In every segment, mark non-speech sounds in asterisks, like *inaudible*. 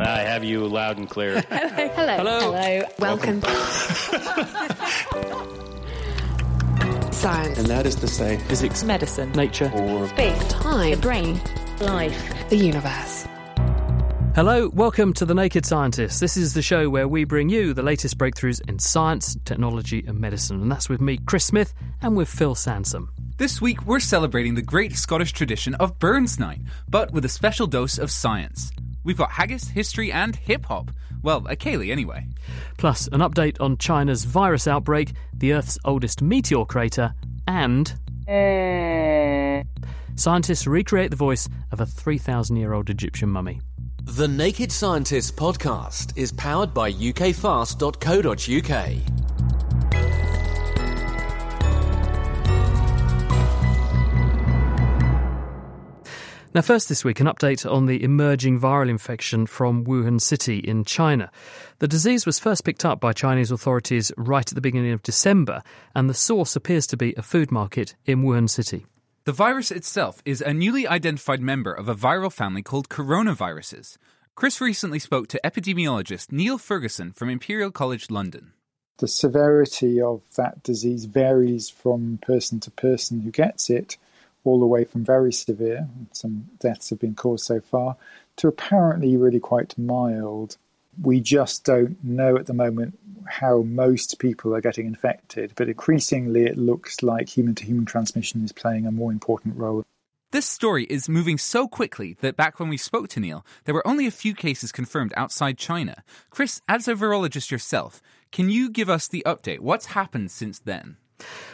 I have you loud and clear. *laughs* Hello. Hello. Hello. Welcome. *laughs* Science. And that is to say, physics, Medicine. nature, or Space. Time. The brain. Life. The universe. Hello, welcome to The Naked Scientist. This is the show where we bring you the latest breakthroughs in science, technology, and medicine. And that's with me, Chris Smith, and with Phil Sansom. This week, we're celebrating the great Scottish tradition of Burns Night, but with a special dose of science. We've got haggis, history, and hip hop. Well, a ceilidh anyway. Plus, an update on China's virus outbreak, the Earth's oldest meteor crater, and. Scientists recreate the voice of a 3,000 year old Egyptian mummy. The Naked Scientist podcast is powered by ukfast.co.uk. Now, first this week, an update on the emerging viral infection from Wuhan City in China. The disease was first picked up by Chinese authorities right at the beginning of December, and the source appears to be a food market in Wuhan City. The virus itself is a newly identified member of a viral family called coronaviruses. Chris recently spoke to epidemiologist Neil Ferguson from Imperial College London. The severity of that disease varies from person to person who gets it, all the way from very severe, some deaths have been caused so far, to apparently really quite mild. We just don't know at the moment how most people are getting infected, but increasingly it looks like human to human transmission is playing a more important role. This story is moving so quickly that back when we spoke to Neil, there were only a few cases confirmed outside China. Chris, as a virologist yourself, can you give us the update? What's happened since then?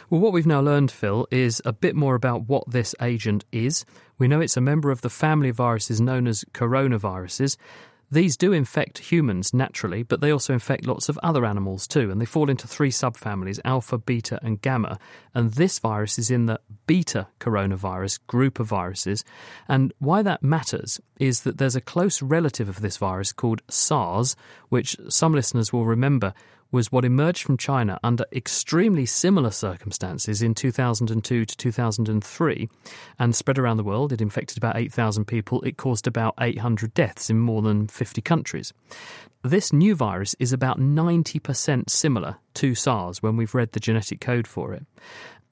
Well, what we've now learned, Phil, is a bit more about what this agent is. We know it's a member of the family of viruses known as coronaviruses. These do infect humans naturally, but they also infect lots of other animals too, and they fall into three subfamilies alpha, beta, and gamma. And this virus is in the beta coronavirus group of viruses. And why that matters is that there's a close relative of this virus called SARS, which some listeners will remember was what emerged from China under extremely similar circumstances in 2002 to 2003 and spread around the world. It infected about 8,000 people. It caused about 800 deaths in more than 50 countries. This new virus is about 90% similar to SARS when we've read the genetic code for it.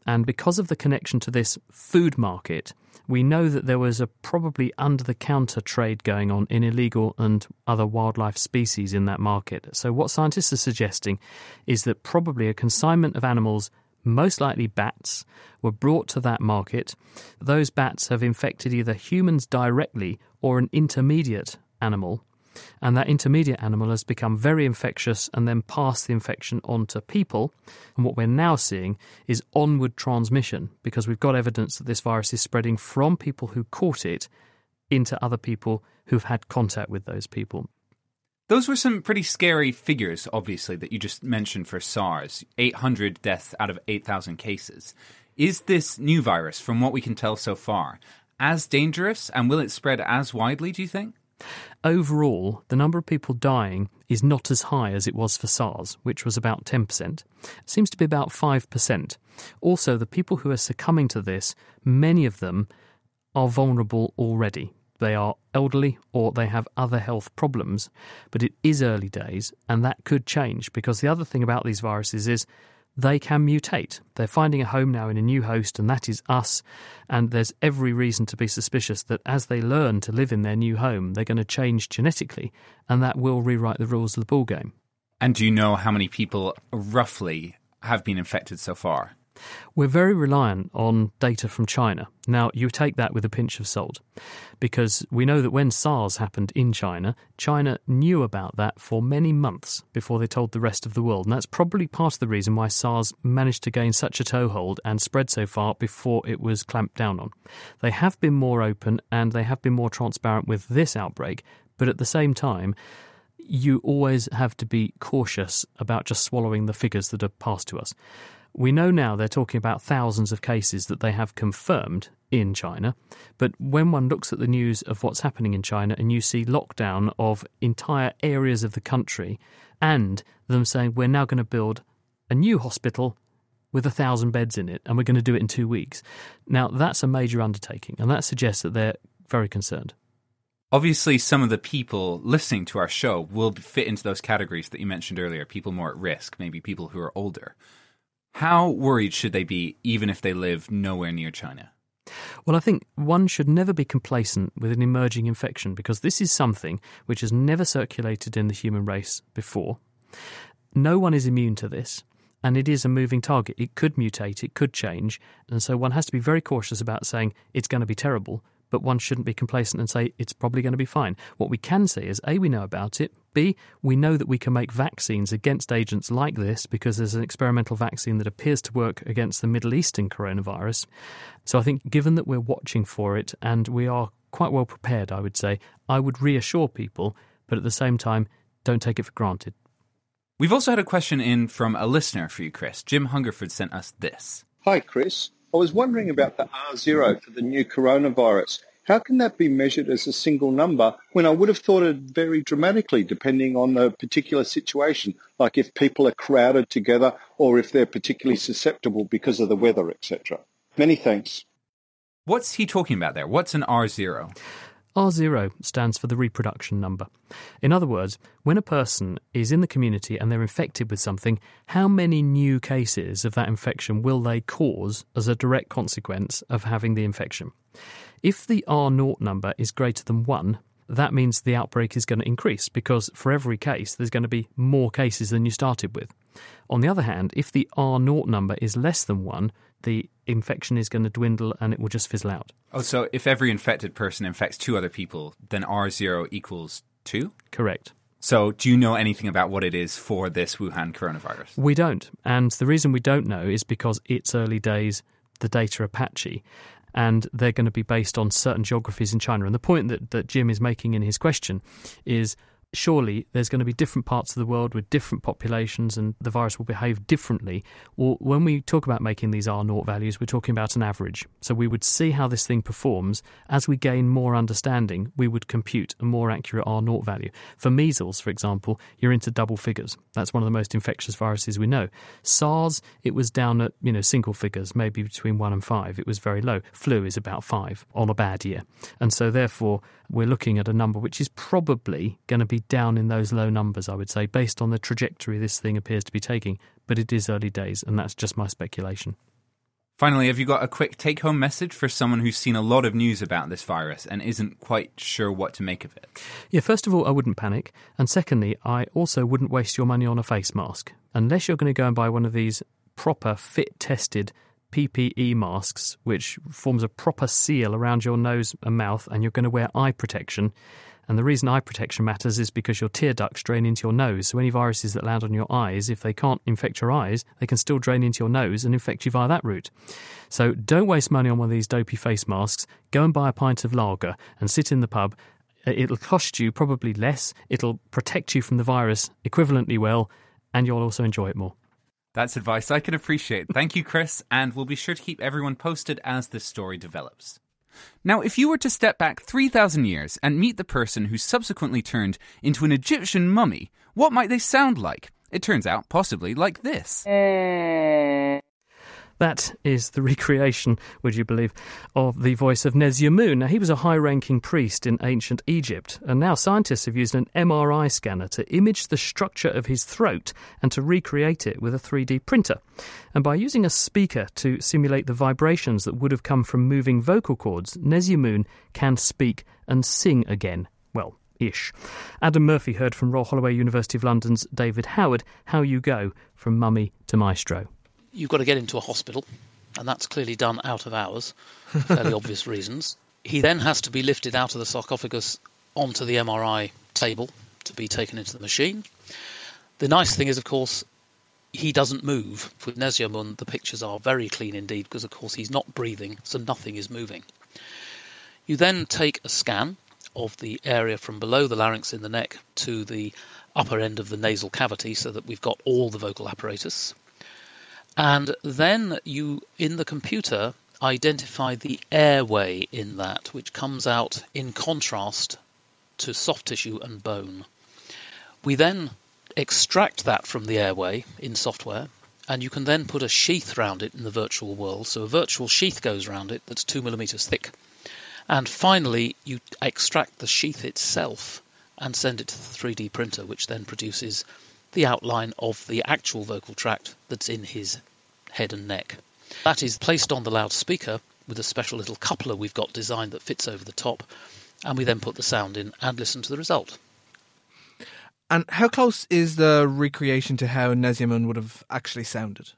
And because of the connection to this food market, we know that there was a probably under the counter trade going on in illegal and other wildlife species in that market. So, what scientists are suggesting is that probably a consignment of animals, most likely bats, were brought to that market. Those bats have infected either humans directly or an intermediate animal and that intermediate animal has become very infectious and then passed the infection on to people. And what we're now seeing is onward transmission because we've got evidence that this virus is spreading from people who caught it into other people who've had contact with those people. Those were some pretty scary figures, obviously, that you just mentioned for SARS 800 deaths out of 8,000 cases. Is this new virus, from what we can tell so far, as dangerous and will it spread as widely, do you think? Overall, the number of people dying is not as high as it was for SARS, which was about 10%. It seems to be about 5%. Also, the people who are succumbing to this, many of them are vulnerable already. They are elderly or they have other health problems, but it is early days and that could change because the other thing about these viruses is they can mutate. They're finding a home now in a new host, and that is us. And there's every reason to be suspicious that as they learn to live in their new home, they're going to change genetically, and that will rewrite the rules of the ballgame. And do you know how many people roughly have been infected so far? We're very reliant on data from China. Now, you take that with a pinch of salt because we know that when SARS happened in China, China knew about that for many months before they told the rest of the world. And that's probably part of the reason why SARS managed to gain such a toehold and spread so far before it was clamped down on. They have been more open and they have been more transparent with this outbreak, but at the same time, you always have to be cautious about just swallowing the figures that are passed to us. We know now they're talking about thousands of cases that they have confirmed in China, but when one looks at the news of what's happening in China and you see lockdown of entire areas of the country and them saying we're now going to build a new hospital with a thousand beds in it and we're going to do it in two weeks. Now, that's a major undertaking, and that suggests that they're very concerned. Obviously, some of the people listening to our show will fit into those categories that you mentioned earlier people more at risk, maybe people who are older. How worried should they be, even if they live nowhere near China? Well, I think one should never be complacent with an emerging infection because this is something which has never circulated in the human race before. No one is immune to this, and it is a moving target. It could mutate, it could change, and so one has to be very cautious about saying it's going to be terrible but one shouldn't be complacent and say it's probably going to be fine. What we can say is A, we know about it, B, we know that we can make vaccines against agents like this because there's an experimental vaccine that appears to work against the Middle Eastern coronavirus. So I think given that we're watching for it and we are quite well prepared, I would say, I would reassure people, but at the same time, don't take it for granted. We've also had a question in from a listener for you, Chris. Jim Hungerford sent us this. Hi, Chris. I was wondering about the R0 for the new coronavirus. How can that be measured as a single number when I would have thought it very dramatically depending on the particular situation, like if people are crowded together or if they're particularly susceptible because of the weather, etc. Many thanks. What's he talking about there? What's an R0? R0 stands for the reproduction number. In other words, when a person is in the community and they're infected with something, how many new cases of that infection will they cause as a direct consequence of having the infection? If the R0 number is greater than 1, that means the outbreak is going to increase because for every case, there's going to be more cases than you started with. On the other hand, if the R0 number is less than 1, the infection is going to dwindle and it will just fizzle out. Oh, so if every infected person infects two other people, then R0 equals 2? Correct. So, do you know anything about what it is for this Wuhan coronavirus? We don't. And the reason we don't know is because it's early days, the data are patchy, and they're going to be based on certain geographies in China. And the point that, that Jim is making in his question is surely there's going to be different parts of the world with different populations and the virus will behave differently. Well, when we talk about making these R naught values, we're talking about an average. So we would see how this thing performs. As we gain more understanding, we would compute a more accurate R naught value. For measles, for example, you're into double figures. That's one of the most infectious viruses we know. SARS, it was down at, you know, single figures, maybe between one and five. It was very low. Flu is about five on a bad year. And so therefore, we're looking at a number which is probably going to be down in those low numbers, I would say, based on the trajectory this thing appears to be taking. But it is early days, and that's just my speculation. Finally, have you got a quick take home message for someone who's seen a lot of news about this virus and isn't quite sure what to make of it? Yeah, first of all, I wouldn't panic. And secondly, I also wouldn't waste your money on a face mask. Unless you're going to go and buy one of these proper, fit tested PPE masks, which forms a proper seal around your nose and mouth, and you're going to wear eye protection. And the reason eye protection matters is because your tear ducts drain into your nose. So any viruses that land on your eyes, if they can't infect your eyes, they can still drain into your nose and infect you via that route. So don't waste money on one of these dopey face masks. Go and buy a pint of lager and sit in the pub. Uh, it'll cost you probably less. It'll protect you from the virus equivalently well, and you'll also enjoy it more. That's advice I can appreciate. Thank you, Chris, and we'll be sure to keep everyone posted as this story develops. Now, if you were to step back 3,000 years and meet the person who subsequently turned into an Egyptian mummy, what might they sound like? It turns out possibly like this. Eh. That is the *laughs* recreation, would you believe, of the voice of Nesyamun. Now, he was a high ranking priest in ancient Egypt, and now scientists have used an MRI scanner to image the structure of his throat and to recreate it with a 3D printer. And by using a speaker to simulate the vibrations that would have come from moving vocal cords, Nesyamun can speak and sing again. Well, ish. Adam Murphy heard from Royal Holloway University of London's David Howard how you go from mummy to maestro. You've got to get into a hospital, and that's clearly done out of hours, fairly *laughs* obvious reasons. He then has to be lifted out of the sarcophagus onto the MRI table to be taken into the machine. The nice thing is, of course, he doesn't move. With Nesyamun, the pictures are very clean indeed because, of course, he's not breathing, so nothing is moving. You then take a scan of the area from below the larynx in the neck to the upper end of the nasal cavity so that we've got all the vocal apparatus. And then you, in the computer, identify the airway in that, which comes out in contrast to soft tissue and bone. We then extract that from the airway in software, and you can then put a sheath around it in the virtual world. So a virtual sheath goes around it that's two millimeters thick. And finally, you extract the sheath itself and send it to the 3D printer, which then produces the outline of the actual vocal tract that's in his head and neck. That is placed on the loudspeaker with a special little coupler we've got designed that fits over the top, and we then put the sound in and listen to the result. And how close is the recreation to how Nesyamun would have actually sounded?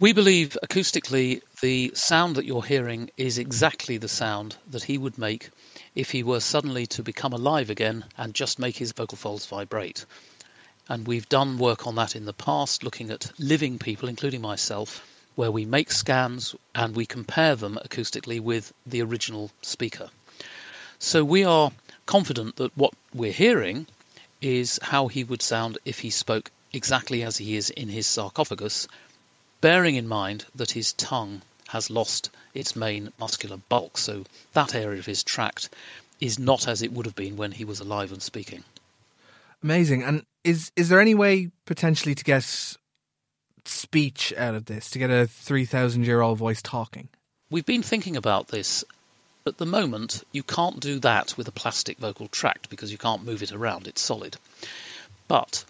We believe acoustically the sound that you're hearing is exactly the sound that he would make if he were suddenly to become alive again and just make his vocal folds vibrate. And we've done work on that in the past, looking at living people, including myself, where we make scans and we compare them acoustically with the original speaker. So we are confident that what we're hearing is how he would sound if he spoke exactly as he is in his sarcophagus, bearing in mind that his tongue has lost its main muscular bulk, so that area of his tract is not as it would have been when he was alive and speaking. Amazing. And is is there any way potentially to get speech out of this, to get a 3,000 year old voice talking? We've been thinking about this at the moment, you can't do that with a plastic vocal tract because you can't move it around, it's solid. But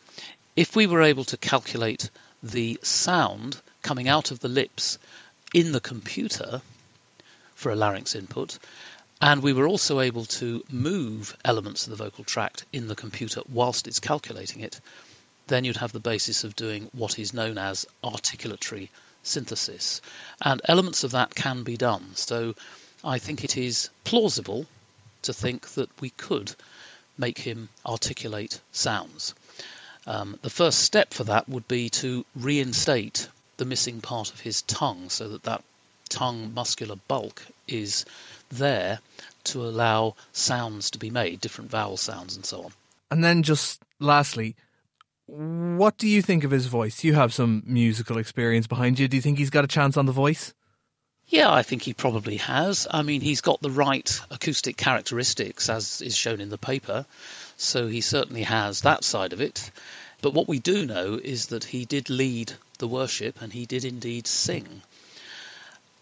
if we were able to calculate the sound coming out of the lips in the computer for a larynx input, and we were also able to move elements of the vocal tract in the computer whilst it's calculating it, then you'd have the basis of doing what is known as articulatory synthesis. And elements of that can be done. So I think it is plausible to think that we could make him articulate sounds. Um, the first step for that would be to reinstate the missing part of his tongue so that that tongue muscular bulk is there to allow sounds to be made, different vowel sounds and so on. And then just lastly, what do you think of his voice? You have some musical experience behind you. Do you think he's got a chance on the voice? Yeah, I think he probably has. I mean, he's got the right acoustic characteristics, as is shown in the paper, so he certainly has that side of it. But what we do know is that he did lead the worship and he did indeed sing.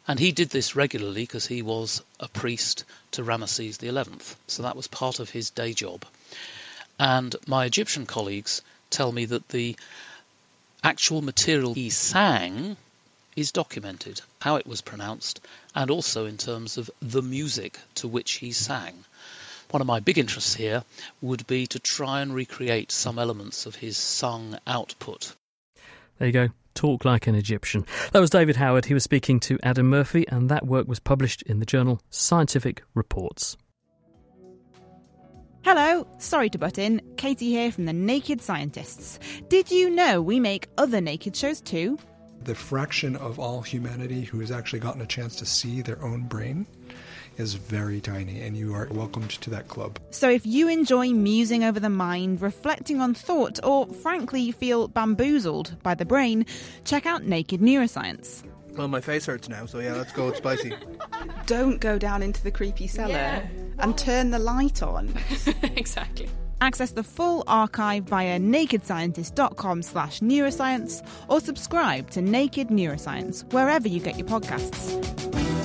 And he did this regularly because he was a priest to Ramesses XI, so that was part of his day job. And my Egyptian colleagues tell me that the actual material he sang is documented, how it was pronounced, and also in terms of the music to which he sang. One of my big interests here would be to try and recreate some elements of his sung output. There you go. Talk like an Egyptian. That was David Howard. He was speaking to Adam Murphy, and that work was published in the journal Scientific Reports. Hello, sorry to butt in. Katie here from the Naked Scientists. Did you know we make other naked shows too? the fraction of all humanity who has actually gotten a chance to see their own brain is very tiny, and you are welcomed to that club. So, if you enjoy musing over the mind, reflecting on thought, or frankly feel bamboozled by the brain, check out Naked Neuroscience. Well, my face hurts now, so yeah, let's go. It's spicy. *laughs* Don't go down into the creepy cellar yeah. and turn the light on. *laughs* exactly. Access the full archive via nakedscientist.com slash neuroscience or subscribe to Naked Neuroscience wherever you get your podcasts.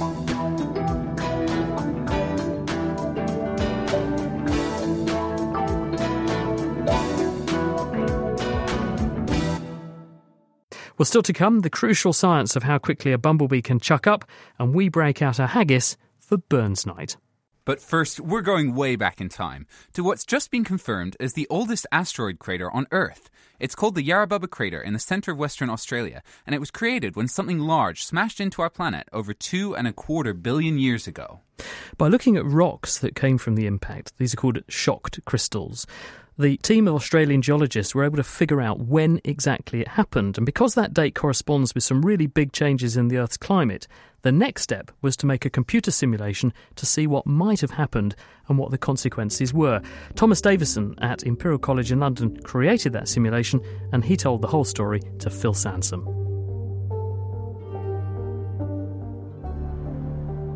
Well, still to come, the crucial science of how quickly a bumblebee can chuck up, and we break out a haggis for Burns Night. But first, we're going way back in time to what's just been confirmed as the oldest asteroid crater on Earth. It's called the Yarrabubba crater in the center of Western Australia, and it was created when something large smashed into our planet over two and a quarter billion years ago. By looking at rocks that came from the impact, these are called shocked crystals. The team of Australian geologists were able to figure out when exactly it happened, and because that date corresponds with some really big changes in the Earth's climate, the next step was to make a computer simulation to see what might have happened and what the consequences were. Thomas Davison at Imperial College in London created that simulation, and he told the whole story to Phil Sansom.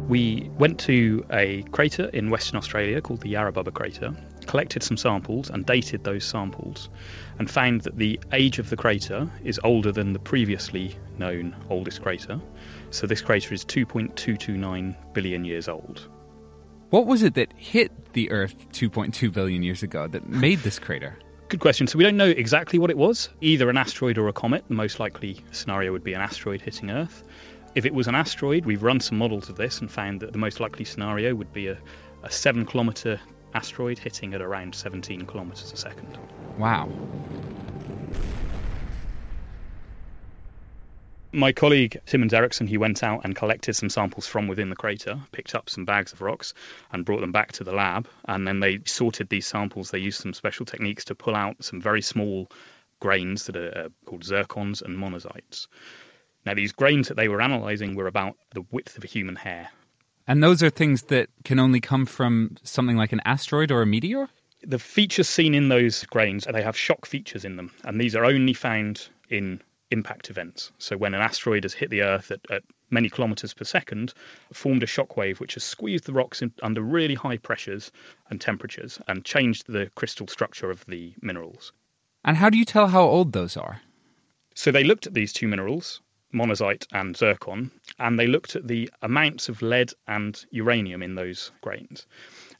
We went to a crater in Western Australia called the Yarrabubba crater, collected some samples and dated those samples, and found that the age of the crater is older than the previously known oldest crater. So this crater is 2.229 billion years old. What was it that hit the Earth 2.2 billion years ago that made this crater? Good question. So we don't know exactly what it was, either an asteroid or a comet. The most likely scenario would be an asteroid hitting Earth. If it was an asteroid, we've run some models of this and found that the most likely scenario would be a, a 7 kilometre asteroid hitting at around 17 kilometres a second. Wow. My colleague Timmons Erickson, he went out and collected some samples from within the crater, picked up some bags of rocks, and brought them back to the lab. And then they sorted these samples. They used some special techniques to pull out some very small grains that are uh, called zircons and monazites. Now, these grains that they were analysing were about the width of a human hair. And those are things that can only come from something like an asteroid or a meteor? The features seen in those grains, they have shock features in them, and these are only found in impact events. So when an asteroid has hit the Earth at, at many kilometres per second, formed a shock wave which has squeezed the rocks in, under really high pressures and temperatures and changed the crystal structure of the minerals. And how do you tell how old those are? So they looked at these two minerals, monazite and zircon, and they looked at the amounts of lead and uranium in those grains.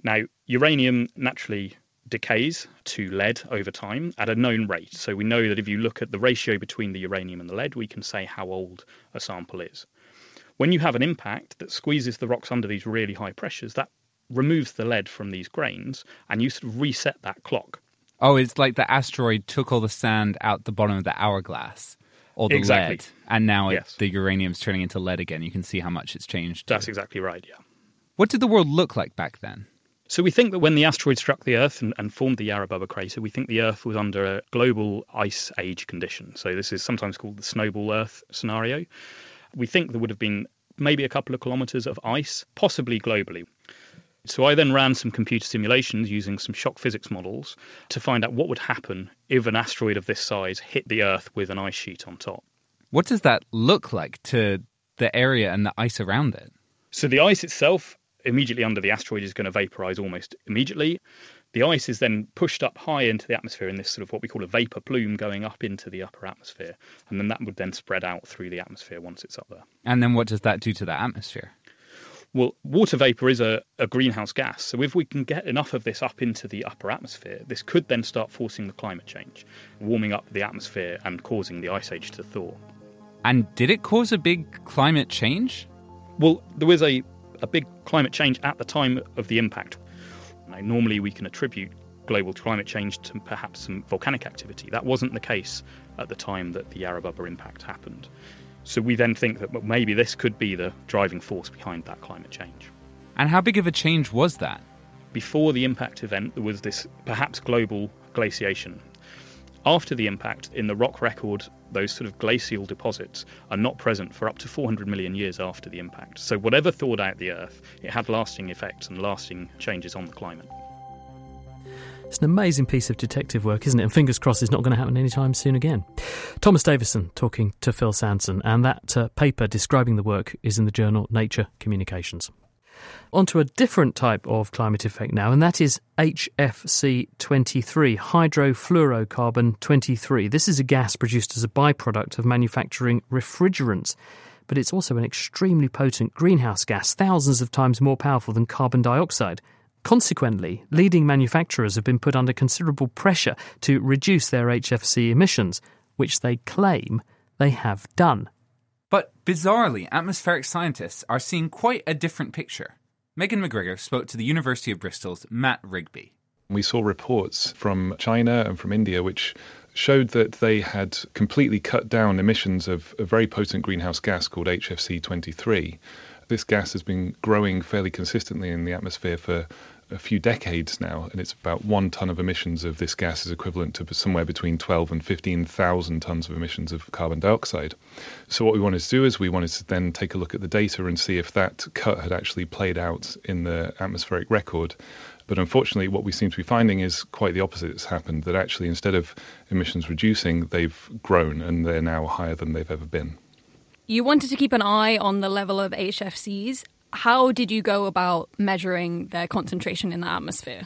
Now, uranium naturally decays to lead over time at a known rate. So we know that if you look at the ratio between the uranium and the lead, we can say how old a sample is. When you have an impact that squeezes the rocks under these really high pressures, that removes the lead from these grains and you sort of reset that clock. Oh, it's like the asteroid took all the sand out the bottom of the hourglass or the exactly. lead, and now yes. it, the uranium's turning into lead again. You can see how much it's changed. That's exactly right, yeah. What did the world look like back then? So we think that when the asteroid struck the Earth and, and, formed the Yarrabubba crater, we think the Earth was under a global ice age condition. So this is sometimes called the snowball Earth scenario. We think there would have been maybe a couple of kilometres of ice, possibly globally. So I then ran some computer simulations using some shock physics models to find out what would happen if an asteroid of this size hit the Earth with an ice sheet on top. What does that look like to the area and the ice around it? So the ice itself immediately under the asteroid is going to vaporize almost immediately. The ice is then pushed up high into the atmosphere in this sort of what we call a vapor plume going up into the upper atmosphere. And then that would then spread out through the atmosphere once it's up there. And then what does that do to the atmosphere? Well, water vapor is a, a, greenhouse gas. So if we can get enough of this up into the upper atmosphere, this could then start forcing the climate change, warming up the atmosphere and causing the ice age to thaw. And did it cause a big climate change? Well, there was a a big climate change at the time of the impact. Now, normally we can attribute global climate change to perhaps some volcanic activity. That wasn't the case at the time that the Yarrabubba impact happened. So we then think that maybe this could be the driving force behind that climate change. And how big of a change was that? Before the impact event, there was this perhaps global glaciation. After the impact, in the rock record, those sort of glacial deposits are not present for up to 400 million years after the impact. So, whatever thawed out the Earth, it had lasting effects and lasting changes on the climate. It's an amazing piece of detective work, isn't it? And fingers crossed it's not going to happen anytime soon again. Thomas Davison talking to Phil Sansom, and that uh, paper describing the work is in the journal Nature Communications. Onto a different type of climate effect now, and that is HFC23, hydrofluorocarbon 23. This is a gas produced as a byproduct of manufacturing refrigerants, but it's also an extremely potent greenhouse gas, thousands of times more powerful than carbon dioxide. Consequently, leading manufacturers have been put under considerable pressure to reduce their HFC emissions, which they claim they have done. But bizarrely, atmospheric scientists are seeing quite a different picture. Megan McGregor spoke to the University of Bristol's Matt Rigby. We saw reports from China and from India which showed that they had completely cut down emissions of a very potent greenhouse gas called HFC 23. This gas has been growing fairly consistently in the atmosphere for a few decades now, and it's about one ton of emissions of this gas is equivalent to somewhere between 12 and 15,000 tons of emissions of carbon dioxide. So, what we wanted to do is we wanted to then take a look at the data and see if that cut had actually played out in the atmospheric record. But unfortunately, what we seem to be finding is quite the opposite has happened that actually, instead of emissions reducing, they've grown and they're now higher than they've ever been. You wanted to keep an eye on the level of HFCs how did you go about measuring their concentration in the atmosphere?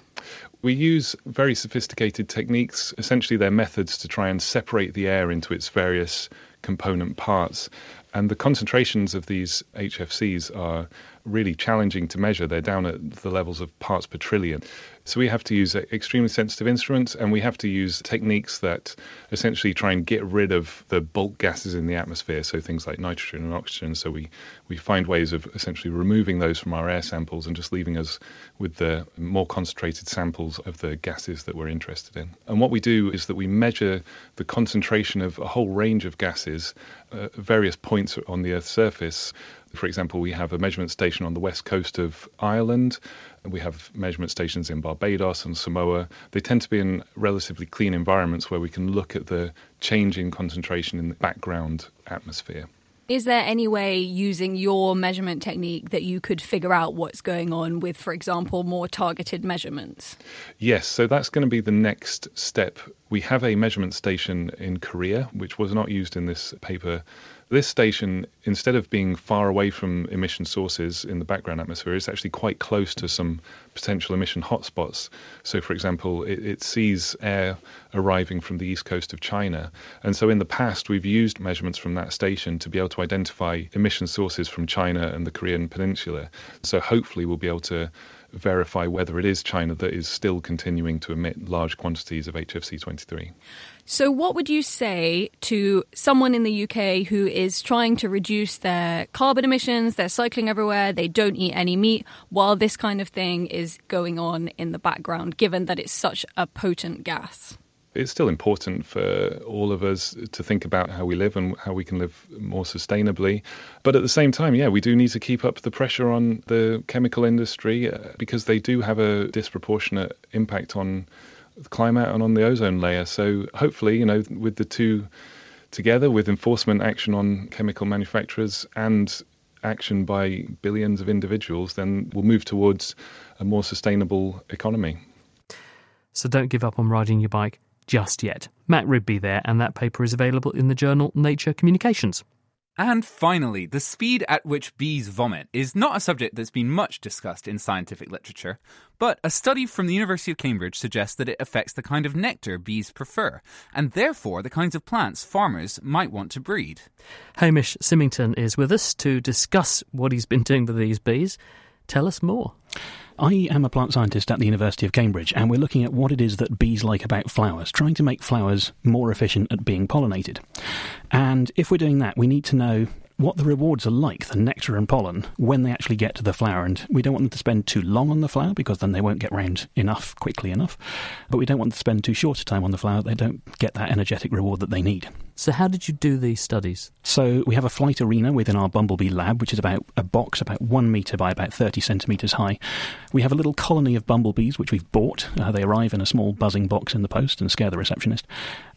We use very sophisticated techniques. Essentially, they're methods to try and separate the air into its various component parts. And the concentrations of these HFCs are really challenging to measure. They're down at the levels of parts per trillion. So we have to use extremely sensitive instruments and we have to use techniques that essentially try and get rid of the bulk gases in the atmosphere, so things like nitrogen and oxygen. So we, we find ways of essentially removing those from our air samples and just leaving us with the more concentrated samples of the gases that we're interested in. And what we do is that we measure the concentration of a whole range of gases at various points on the Earth's surface. For example, we have a measurement station on the west coast of Ireland. We have measurement stations in Barbados and Samoa. They tend to be in relatively clean environments where we can look at the change in concentration in the background atmosphere. Is there any way using your measurement technique that you could figure out what's going on with, for example, more targeted measurements? Yes, so that's going to be the next step. We have a measurement station in Korea, which was not used in this paper this station, instead of being far away from emission sources in the background atmosphere, is actually quite close to some potential emission hotspots. So, for example, it, it, sees air arriving from the east coast of China. And so, in the past, we've used measurements from that station to be able to identify emission sources from China and the Korean Peninsula. So, hopefully, we'll be able to verify whether it is China that is still continuing to emit large quantities of HFC 23. So, what would you say to someone in the UK who is trying to reduce their carbon emissions? They're cycling everywhere, they don't eat any meat, while this kind of thing is going on in the background, given that it's such a potent gas? It's still important for all of us to think about how we live and how we can live more sustainably. But at the same time, yeah, we do need to keep up the pressure on the chemical industry uh, because they do have a disproportionate impact on climate and on the ozone layer. So hopefully, you know, with the two together, with enforcement action on chemical manufacturers and action by billions of individuals, then we'll move towards a more sustainable economy. So don't give up on riding your bike just yet. Matt Rigby there, and that paper is available in the journal Nature Communications. And finally, the speed at which bees vomit is not a subject that's been much discussed in scientific literature, but a study from the University of Cambridge suggests that it affects the kind of nectar bees prefer, and therefore the kinds of plants farmers might want to breed. Hamish Symington is with us to discuss what he's been doing with these bees. Tell us more. I am a plant scientist at the University of Cambridge, and we're looking at what it is that bees like about flowers, trying to make flowers more efficient at being pollinated. And if we're doing that, we need to know what the rewards are like, the nectar and pollen, when they actually get to the flower. And we don't want them to spend too long on the flower because then they won't get round enough quickly enough. But we don't want them to spend too short a time on the flower. They don't get that energetic reward that they need. So, how did you do these studies? So, we have a flight arena within our bumblebee lab, which is about a box about one metre by about 30 centimetres high. We have a little colony of bumblebees, which we've bought. Uh, they arrive in a small buzzing box in the post and scare the receptionist.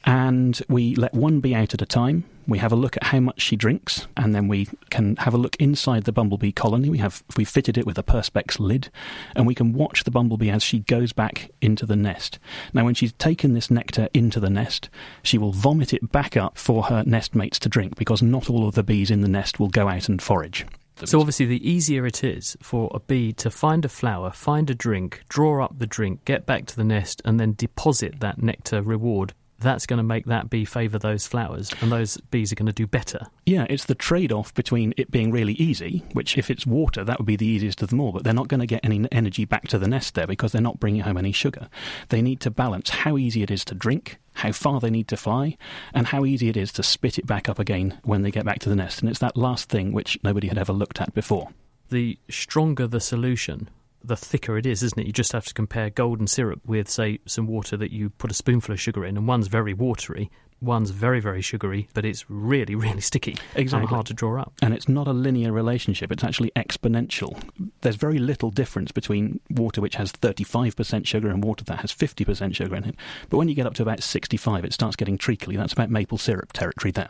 And we let one bee out at a time. We have a look at how much she drinks, and then we can have a look inside the bumblebee colony. We have we fitted it with a perspex lid, and we can watch the bumblebee as she goes back into the nest. Now, when she's taken this nectar into the nest, she will vomit it back up for her nest mates to drink because not all of the bees in the nest will go out and forage. So obviously, the easier it is for a bee to find a flower, find a drink, draw up the drink, get back to the nest, and then deposit that nectar reward that's going to make that bee favour those flowers, and those bees are going to do better. Yeah, it's the trade off between it being really easy, which if it's water, that would be the easiest of them all, but they're not going to get any energy back to the nest there because they're not bringing home any sugar. They need to balance how easy it is to drink, how far they need to fly, and how easy it is to spit it back up again when they get back to the nest. And it's that last thing which nobody had ever looked at before. the stronger the solution, the thicker it is, isn't it? You just have to compare golden syrup with, say, some water that you put a spoonful of sugar in, and one's very watery, one's very, very sugary, but it's really, really sticky Exactly. and hard to draw up. And it's not a linear relationship, it's actually exponential. There's very little difference between water which has 35% sugar and water that has 50% sugar in it. But when you get up to about 65, it starts getting treacly. That's about maple syrup territory there.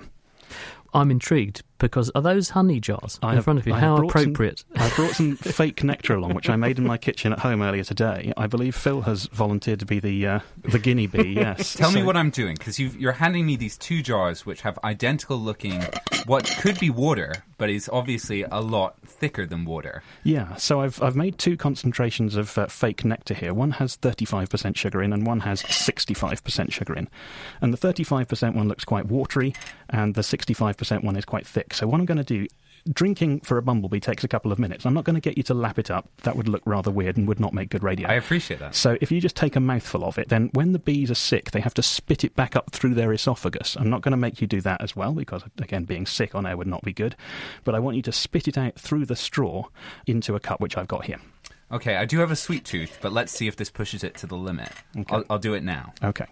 I'm intrigued because are those honey jars I in have- front of you? I How brought some- appropriate. *laughs* I brought some fake nectar along, which I made in my kitchen at home earlier today. I believe Phil has volunteered to be the uh, the guinea bee. *laughs* Yes. Tell me what I'm doing because you're handing me these two jars which have identical looking, what could be water, but is obviously a lot thicker than water. Yeah, so I've I've made two concentrations of uh, fake nectar here. One has 35% sugar in, and one has 65% sugar in. And the 35% one looks quite watery, and the 65% one is quite thick. So what I'm going to do. Drinking for a bumblebee takes a couple of minutes. I'm not going to get you to lap it up. That would look rather weird and would not make good radio. I appreciate that. So if you just take a mouthful of it, then when the bees are sick, they have to spit it back up through their esophagus. I'm not going to make you do that as well because, again, being sick on air would not be good. But I want you to spit it out through the straw into a cup, which I've got here. Okay, I do have a sweet tooth, but let's see if this pushes it to the limit. I'll, I'll do it now. Okay.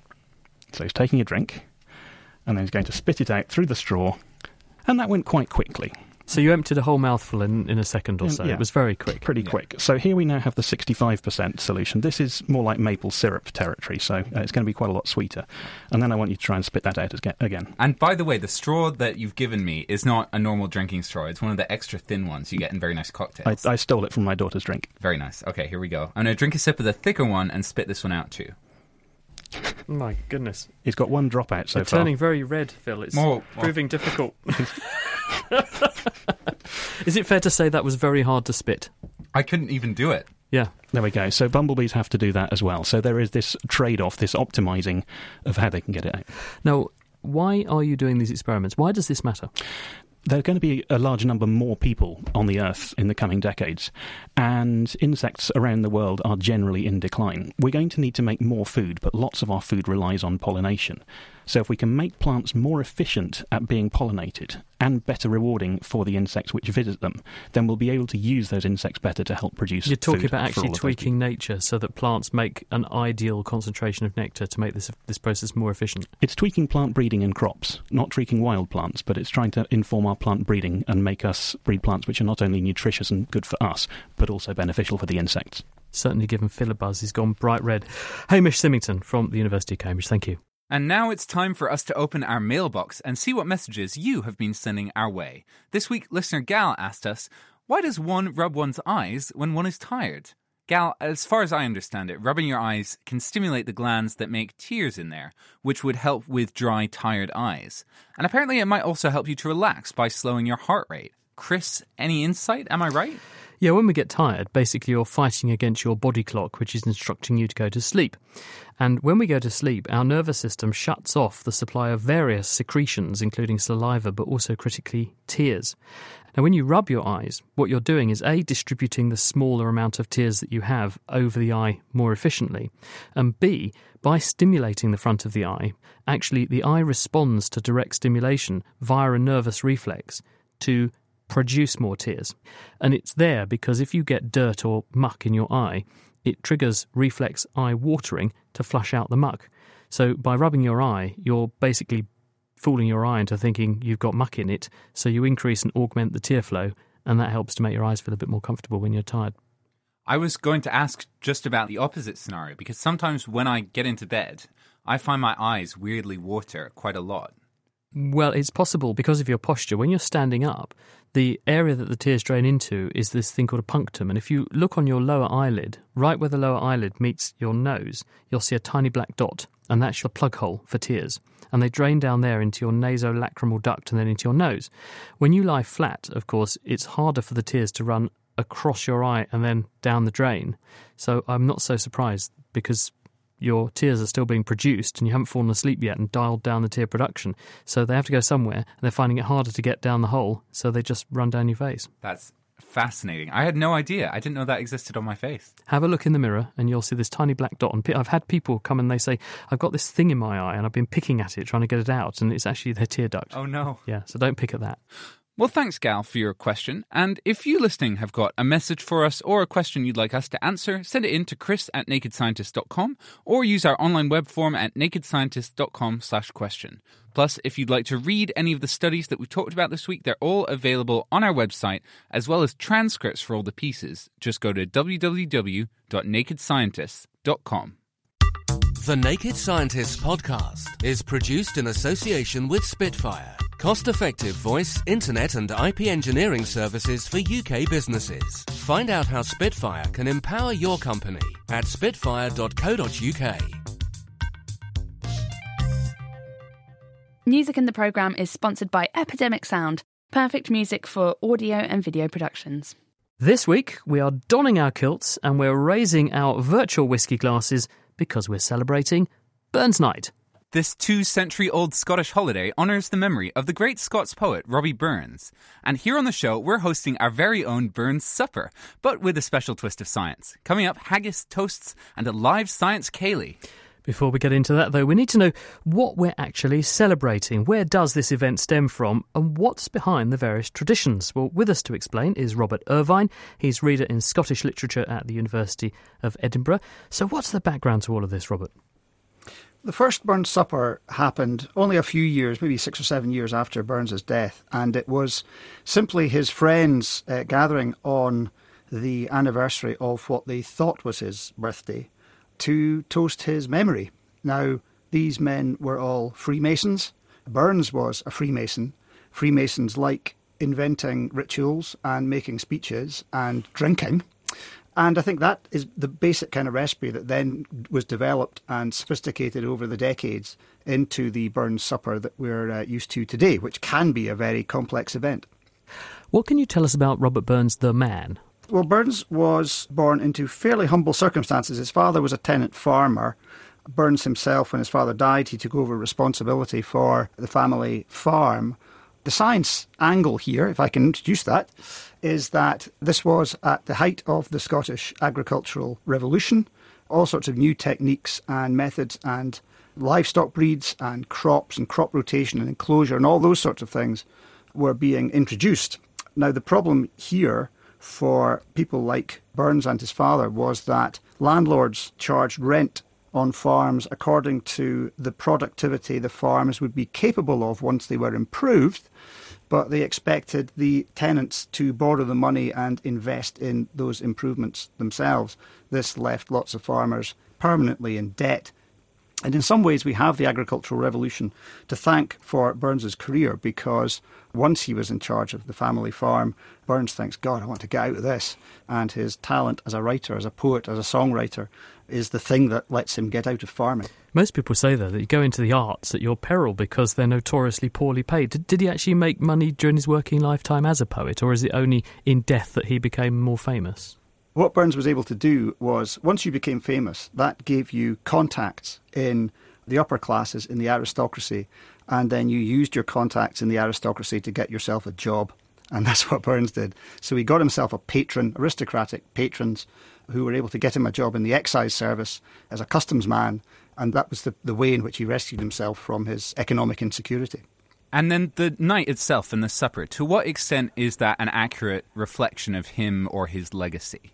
So he's taking a drink, and then he's going to spit it out through the straw, and that went quite quickly. So you emptied a whole mouthful in, in a second or so. Yeah. It was very quick. Pretty quick. So here we now have the 65% solution. This is more like maple syrup territory, so uh, it's going to be quite a lot sweeter. And then I want you to try and spit that out again. And by the way, the straw that you've given me is not a normal drinking straw. It's one of the extra thin ones you get in very nice cocktails. I, I stole it from my daughter's drink. Very nice. Okay, here we go. I'm going to drink a sip of the thicker one and spit this one out too. My goodness. He's got one drop out so They're far. turning very red, Phil. It's More- proving difficult. *laughs* *laughs* Is it fair to say that was very hard to spit? I couldn't even do it. Yeah. There we go. So bumblebees have to do that as well. So there is this trade off, this optimizing of how they can get it out. Now, why are you doing these experiments? Why does this matter? There are going to be a large number more people on the Earth in the coming decades, and insects around the world are generally in decline. We're going to need to make more food, but lots of our food relies on pollination. So, if we can make plants more efficient at being pollinated and better rewarding for the insects which visit them, then we'll be able to use those insects better to help produce. You're talking about actually all of those tweaking nature so that plants make an ideal concentration of nectar to make this this process more efficient. It's tweaking plant breeding and crops, not tweaking wild plants, but it's trying to inform our plant breeding and make us breed plants which are not only nutritious and good for us, but also beneficial for the insects. Certainly given Phil a buzz, he's gone bright red. Hamish Symington from the University of Cambridge, thank you. And now it's time for us to open our mailbox and see what messages you have been sending our way. This week, listener Gal asked us, Why does one rub one's eyes when one is tired? Gal, as far as I understand it, rubbing your eyes can stimulate the glands that make tears in there, which would help with dry, tired eyes. And apparently, it might also help you to relax by slowing your heart rate. Chris, any insight? Am I right? Yeah, when we get tired, basically you're fighting against your body clock, which is instructing you to go to sleep. And when we go to sleep, our nervous system shuts off the supply of various secretions, including saliva, but also critically tears. Now, when you rub your eyes, what you're doing is A, distributing the smaller amount of tears that you have over the eye more efficiently, and B, by stimulating the front of the eye, actually the eye responds to direct stimulation via a nervous reflex to produce more tears. And it's there because if you get dirt or muck in your eye, it triggers reflex eye watering to flush out the muck. So by rubbing your eye, you're basically fooling your eye into thinking you've got muck in it, so you increase and augment the tear flow, and that helps to make your eyes feel a bit more comfortable when you're tired. I was going to ask just about the opposite scenario because sometimes when I get into bed, I find my eyes weirdly water quite a lot. Well, it's possible because of your posture. When you're standing up, the area that the tears drain into is this thing called a punctum. And if you look on your lower eyelid, right where the lower eyelid meets your nose, you'll see a tiny black dot, and that's your plug hole for tears. And they drain down there into your nasolacrimal duct and then into your nose. When you lie flat, of course, it's harder for the tears to run across your eye and then down the drain. So I'm not so surprised because your tears are still being produced and you haven't fallen asleep yet and dialed down the tear production. So they have to go somewhere and they're finding it harder to get down the hole, so they just run down your face. That's fascinating. I had no idea. I didn't know that existed on my face. Have a look in the mirror and you'll see this tiny black dot. And I've had people come and they say, I've got this thing in my eye and I've been picking at it, trying to get it out, and it's actually their tear duct. Oh no. Yeah, so don't pick at that. Well, thanks, Gal, for your question. And if you listening have got a message for us or a question you'd like us to answer, send it in to chris at nakedscientist.com or use our online web form at nakedscientist.com slash question. Plus, if you'd like to read any of the studies that we talked about this week, they're all available on our website, as well as transcripts for all the pieces. Just go to www.nakedscientists.com. The Naked Scientists podcast is produced in association with Spitfire, cost effective voice, internet, and IP engineering services for UK businesses. Find out how Spitfire can empower your company at spitfire.co.uk. Music in the programme is sponsored by Epidemic Sound, perfect music for audio and video productions. This week, we are donning our kilts and we're raising our virtual whisky glasses because we're celebrating Burns Night. This two century old Scottish holiday honours the memory of the great Scots poet Robbie Burns. And here on the show, we're hosting our very own Burns Supper, but with a special twist of science. Coming up, haggis, toasts, and a live science ceilidh. Before we get into that, though, we need to know what we're actually celebrating. Where does this event stem from, and what's behind the various traditions? Well, with us to explain is Robert Irvine. He's reader in Scottish literature at the University of Edinburgh. So, what's the background to all of this, Robert? The first Burns Supper happened only a few years, maybe six or seven years after Burns's death, and it was simply his friends uh, gathering on the anniversary of what they thought was his birthday to toast his memory. Now, these men were all Freemasons. Burns was a Freemason. Freemasons like inventing rituals and making speeches and drinking. And I think that is the basic kind of recipe that then was developed and sophisticated over the decades into the Burns Supper that we're uh, used to today, which can be a very complex event. What can you tell us about Robert Burns, the man? Well, Burns was born into fairly humble circumstances. His father was a tenant farmer. Burns himself, when his father died, he took over responsibility for the family farm. The science angle here, if I can introduce that, is that this was at the height of the Scottish agricultural revolution. All sorts of new techniques and methods and livestock breeds and crops and crop rotation and enclosure and all those sorts of things were being introduced. Now, the problem here for people like Burns and his father was that landlords charged rent on farms according to the productivity the farms would be capable of once they were improved, but they expected the tenants to borrow the money and invest in those improvements themselves. This left lots of farmers permanently in debt. And in some ways, we have the agricultural revolution to thank for Burns's career because once he was in charge of the family farm, Burns thinks, God, I want to get out of this. And his talent as a writer, as a poet, as a songwriter is the thing that lets him get out of farming. Most people say, though, that you go into the arts at your peril because they're notoriously poorly paid. Did, did he actually make money during his working lifetime as a poet, or is it only in death that he became more famous? What Burns was able to do was, once you became famous, that gave you contacts in the upper classes, in the aristocracy, and then you used your contacts in the aristocracy to get yourself a job. And *laughs* that's what Burns did. So he got himself a patron, aristocratic patrons, who were able to get him a job in the excise service as a customs man. And that was the, the way in which he rescued himself from his economic insecurity. And then the night itself and the supper, to what extent is that an accurate reflection of him or his legacy?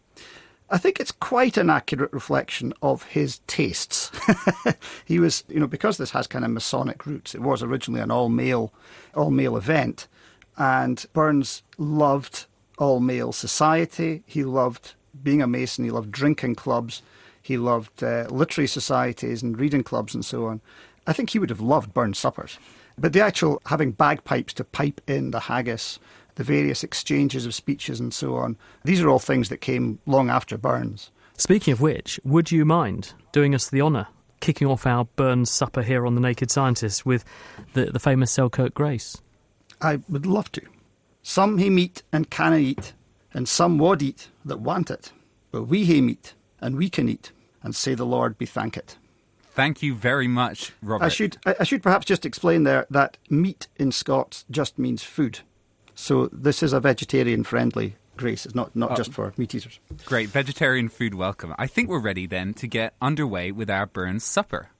I think it's quite an accurate reflection of his tastes. *laughs* he was, you know, because this has kind of Masonic roots, it was originally an all male, all male event. And Burns loved all male society. He loved being a Mason. He loved drinking clubs. He loved uh, literary societies and reading clubs and so on. I think he would have loved Burns suppers. But the actual having bagpipes to pipe in the haggis the various exchanges of speeches and so on. These are all things that came long after Burns. Speaking of which, would you mind doing us the honour, kicking off our Burns supper here on The Naked Scientist with the, the famous Selkirk Grace? I would love to. Some he meet and canna eat, and some wad eat that want it. But we hae meat, and we can eat, and say the Lord be thankit. Thank you very much, Robert. I should, I should perhaps just explain there that meat in Scots just means food. So this is a vegetarian friendly grace. It's not, not oh, just for meat eaters. Great. Vegetarian food welcome. I think we're ready then to get underway with our Burns supper.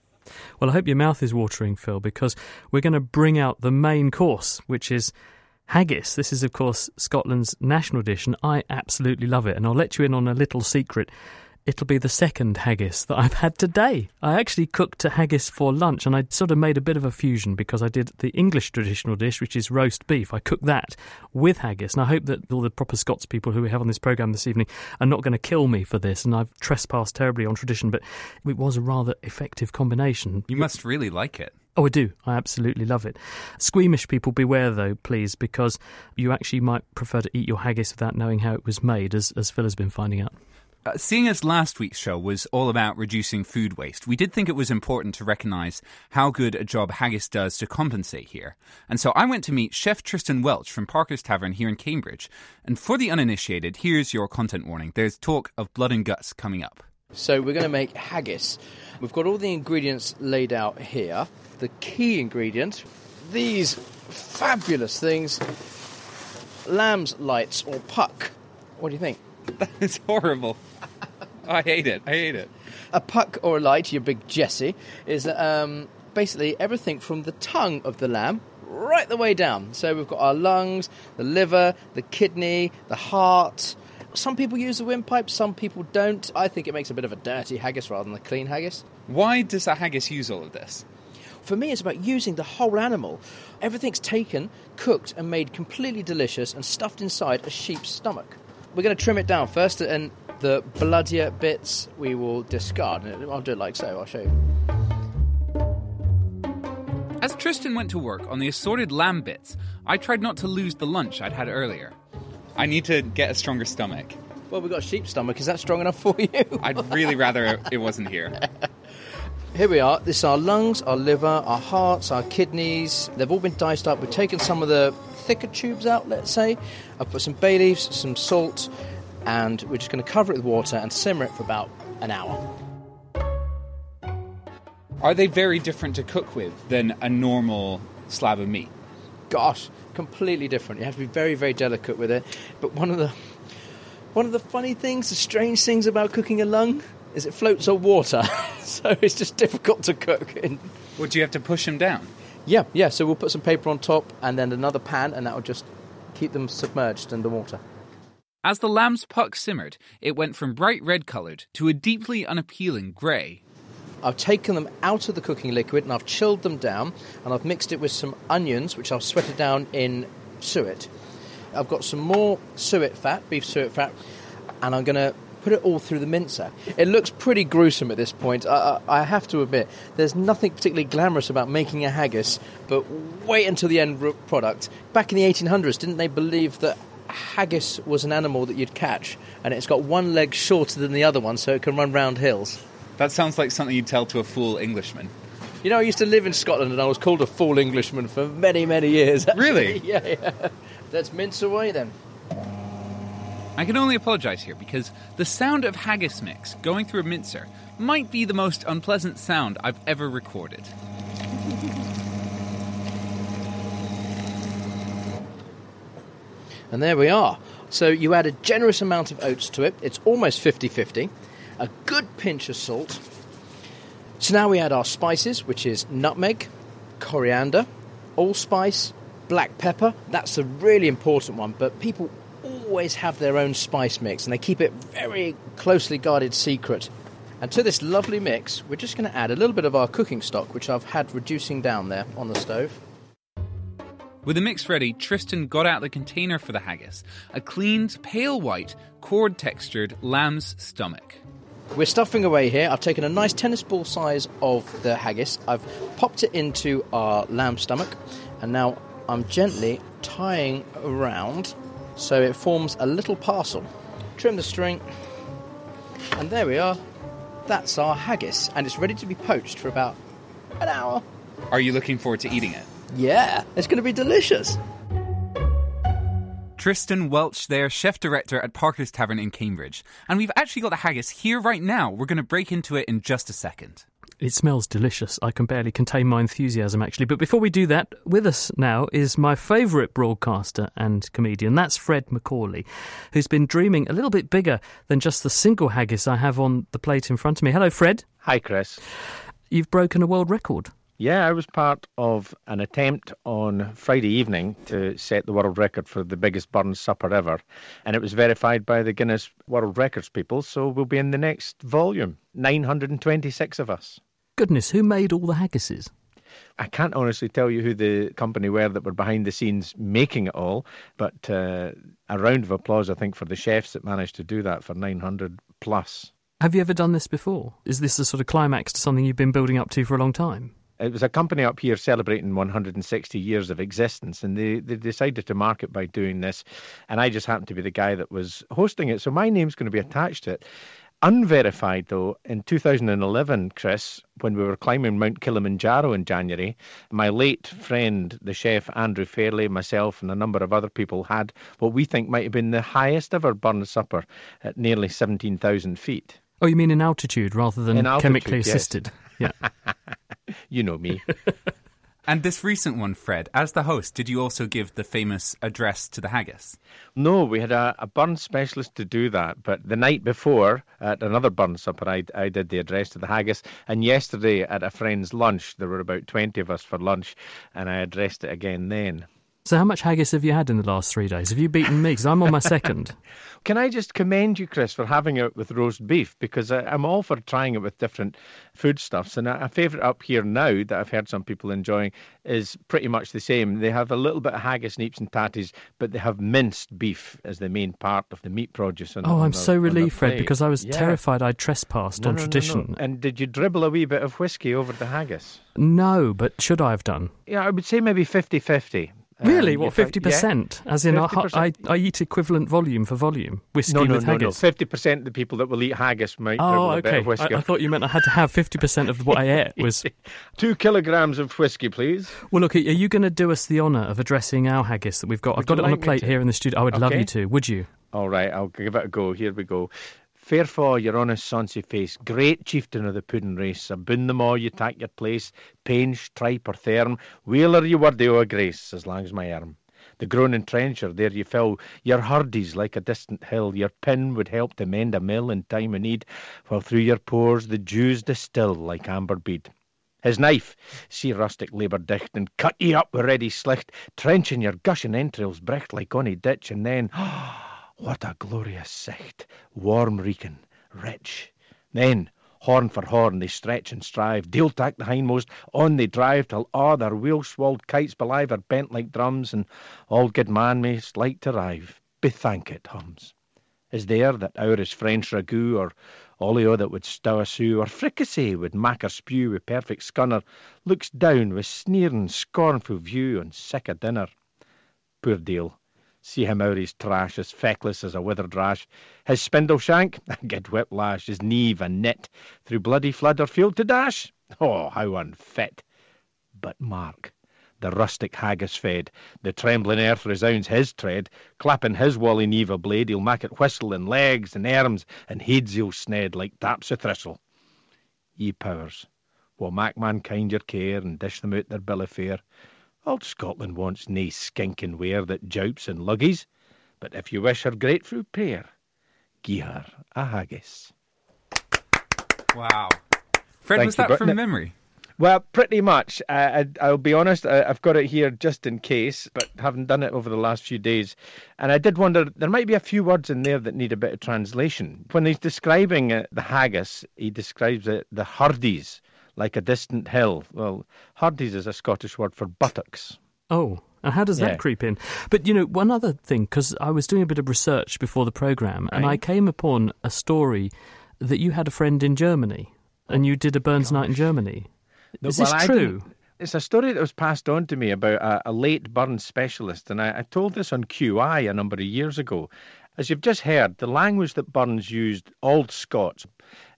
Well, I hope your mouth is watering, Phil, because we're going to bring out the main course, which is Haggis. This is, of course, Scotland's national dish, and I absolutely love it. And I'll let you in on a little secret. It'll be the second haggis that I've had today. I actually cooked a haggis for lunch and I sort of made a bit of a fusion because I did the English traditional dish, which is roast beef. I cooked that with haggis. And I hope that all the proper Scots people who we have on this programme this evening are not going to kill me for this. And I've trespassed terribly on tradition, but it was a rather effective combination. You must really like it. Oh, I do. I absolutely love it. Squeamish people, beware though, please, because you actually might prefer to eat your haggis without knowing how it was made, as, as Phil has been finding out. Uh, seeing as last week's show was all about reducing food waste, we did think it was important to recognise how good a job Haggis does to compensate here. And so I went to meet Chef Tristan Welch from Parker's Tavern here in Cambridge. And for the uninitiated, here's your content warning there's talk of blood and guts coming up. So we're going to make haggis. We've got all the ingredients laid out here. The key ingredient, these fabulous things, lamb's lights or puck. What do you think? *laughs* That is horrible. I hate it. I hate it. A puck or a light, your big Jesse, is um, basically everything from the tongue of the lamb right the way down. So we've got our lungs, the liver, the kidney, the heart. Some people use the windpipe, some people don't. I think it makes a bit of a dirty haggis rather than a clean haggis. Why does a haggis use all of this? For me, it's about using the whole animal. Everything's taken, cooked, and made completely delicious and stuffed inside a sheep's stomach. We're going to trim it down first, and the bloodier bits we will discard. I'll do it like so, I'll show you. As Tristan went to work on the assorted lamb bits, I tried not to lose the lunch I'd had earlier. I need to get a stronger stomach. Well, we've got a sheep stomach. Is that strong enough for you? I'd really rather it wasn't here. *laughs* Here we are. This is our lungs, our liver, our hearts, our kidneys. They've all been diced up. We've taken some of the thicker tubes out, let's say. I've put some bay leaves, some salt, and we're just going to cover it with water and simmer it for about an hour. Are they very different to cook with than a normal slab of meat? Gosh, completely different. You have to be very, very delicate with it. But one of the one of the funny things, the strange things about cooking a lung is it floats on water, *laughs* so it's just difficult to cook. In. Would you have to push them down? Yeah, yeah. So we'll put some paper on top and then another pan, and that will just keep them submerged in the water. As the lamb's puck simmered, it went from bright red coloured to a deeply unappealing grey. I've taken them out of the cooking liquid and I've chilled them down, and I've mixed it with some onions, which I've sweated down in suet. I've got some more suet fat, beef suet fat, and I'm going to put it all through the mincer. It looks pretty gruesome at this point. I, I, I, have to admit, there's nothing particularly glamorous about making a haggis, but wait until the end product. Back in the 1800s, didn't they believe that haggis was an animal that you'd catch, and it's got one leg shorter than the other one, so it can run round hills? That sounds like something you'd tell to a fool Englishman. You know, I used to live in Scotland, and I was called a fool Englishman for many, many years. *laughs* Really? *laughs* yeah, yeah. Let's mince away then. I can only apologise here because the sound of haggis mix going through a mincer might be the most unpleasant sound I've ever recorded. And there we are. So you add a generous amount of oats to it, it's almost 50 50, a good pinch of salt. So now we add our spices, which is nutmeg, coriander, allspice, black pepper. That's a really important one, but people always have their own spice mix and they keep it very closely guarded secret. And to this lovely mix, we're just going to add a little bit of our cooking stock, which I've had reducing down there on the stove. With the mix ready, Tristan got out the container for the haggis a cleaned, pale white, cord textured lamb's stomach. We're stuffing away here. I've taken a nice tennis ball size of the haggis, I've popped it into our lamb stomach, and now I'm gently tying around so it forms a little parcel. Trim the string, and there we are. That's our haggis, and it's ready to be poached for about an hour. Are you looking forward to eating it? Yeah, it's going to be delicious. Tristan Welch there, chef director at Parker's Tavern in Cambridge. And we've actually got the haggis here right now. We're going to break into it in just a second. It smells delicious. I can barely contain my enthusiasm, actually. But before we do that, with us now is my favourite broadcaster and comedian. That's Fred Macaulay, who's been dreaming a little bit bigger than just the single haggis I have on the plate in front of me. Hello, Fred. Hi, Chris. You've broken a world record. Yeah, I was part of an attempt on Friday evening to set the world record for the biggest Burns supper ever, and it was verified by the Guinness World Records people, so we'll be in the next volume. 926 of us. Goodness, who made all the haggises? I can't honestly tell you who the company were that were behind the scenes making it all, but uh, a round of applause, I think, for the chefs that managed to do that for 900 plus. Have you ever done this before? Is this a sort of climax to something you've been building up to for a long time? It was a company up here celebrating 160 years of existence, and they, they decided to market by doing this. And I just happened to be the guy that was hosting it, so my name's going to be attached to it. Unverified, though, in 2011, Chris, when we were climbing Mount Kilimanjaro in January, my late friend, the chef Andrew Fairlie, myself, and a number of other people had what we think might have been the highest ever burn supper at nearly 17,000 feet. Oh, you mean in altitude rather than In altitude, chemically yes. assisted? Yeah. *laughs* you know me. *laughs* And this recent one, Fred, as the host, did you also give the famous address to the haggis? No, we had a, a burn specialist to do that. But the night before, at another burn supper, I, I did the address to the haggis. And yesterday, at a friend's lunch, there were about 20 of us for lunch, and I addressed it again then. So, how much haggis have you had in the last three days? Have you beaten me? Because I'm on my second. *laughs* Can I just commend you, Chris, for having it with roast beef? Because I, I'm all for trying it with different foodstuffs. And a, favourite up here now that I've heard some people enjoying is pretty much the same. They have a little bit of haggis, neeps, and tatties, but they have minced beef as the main part of the meat produce. On, Oh, I'm so relieved, Fred, because I was Yeah. terrified I'd trespassed No, on no, no, no. tradition. And did you dribble a wee bit of whiskey over the haggis? No, but should I have done? Yeah, I would say maybe 50 50. Um, really? what, 50%? As in, I, 50%. I, I eat equivalent volume for volume. Whiskey no, no, with no, no. haggis. Fifty percent of the people that will eat haggis might Oh, dribble a bit okay. of whiskey. I, I thought you meant I had to have 50% of what I ate was... *laughs* Two kilograms of whiskey, please. Well, look, are you going to do us the honour of addressing our haggis that we've got? I've got it on a plate here in the studio. I would love you to. Would you? All right, I'll give it a go. Here we go. Fair for your honest sonsy face, great chieftain of the pudding race, aboon them all you take your place, painch, tripe or therm, wheeler you worthy o' a grace, as long as my arm. The groaning trencher, there you fill your hardies like a distant hill, your pin would help to mend a mill in time of need, while through your pores the dews distill like amber bead. His knife, see rustic labour dicht, and cut ye up with ready slicht, trenching your gushing entrails brecht like ony ditch, and then, *gasps* *gasps* what a glorious sight, warm reeking, rich. Then, horn for horn, they stretch and strive, deal tack the hindmost, on they drive, till a' their wheel-swalled kites belive are bent like drums, and good man mayst like to rive. Bethank it hums. Is there that Irish French ragout, or olio that would stow a sou, or fricassee would mak her spew with perfect scunner, looks down with sneering, scornful view on sick a dinner. Poor deal. See him out his trash, as feckless as a withered rash. His spindle shank, get whiplash, his knee a knit, through bloody flood or field to dash. Oh, how unfit! But mark, the rustic haggis fed, the trembling earth resounds his tread, clapping his wally neve a blade, he'll mak it whistle in legs and arms, and heads he'll sned like taps o' thistle. Ye powers, will mak mankind your care and dish them out their bill of fare. Old Scotland wants nae skinking ware that jaups and luggies, but if you wish her grapefruit pear, gie her a haggis. Wow. Fred, Thank was that Bert. from memory? Well, pretty much. Uh, I, I'll be honest, I, I've got it here just in case, but haven't done it over the last few days. And I did wonder, there might be a few words in there that need a bit of translation. When he's describing uh, the haggis, he describes it, the hardies, like a distant hill. Well, hardies is a Scottish word for buttocks. Oh, and how does that Yeah. creep in? But you know, one other thing, because I was doing a bit of research before the program, and I came upon a story that you had a friend in Germany, and you did a Burns night in Germany. No, Is this well, true? It's a story that was passed on to me about a, a late burn specialist, and I, I told this on QI a number of years ago. As you've just heard, the language that Burns used, Old Scots,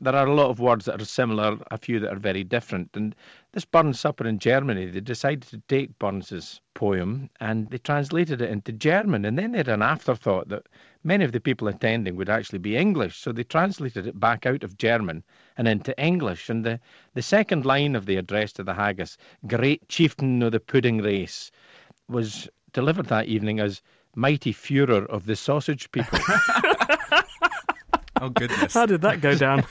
there are a lot of words that are similar, a few that are very different. And this Burns supper in Germany, they decided to take Burns's poem and they translated it into German. And then they had an afterthought that many of the people attending would actually be English, so they translated it back out of German and into English. And the, the second line of the address to the haggis, Great Chieftain of the Pudding Race, was delivered that evening as Mighty Führer of the Sausage People. *laughs* *laughs* Oh, goodness. How did that go down?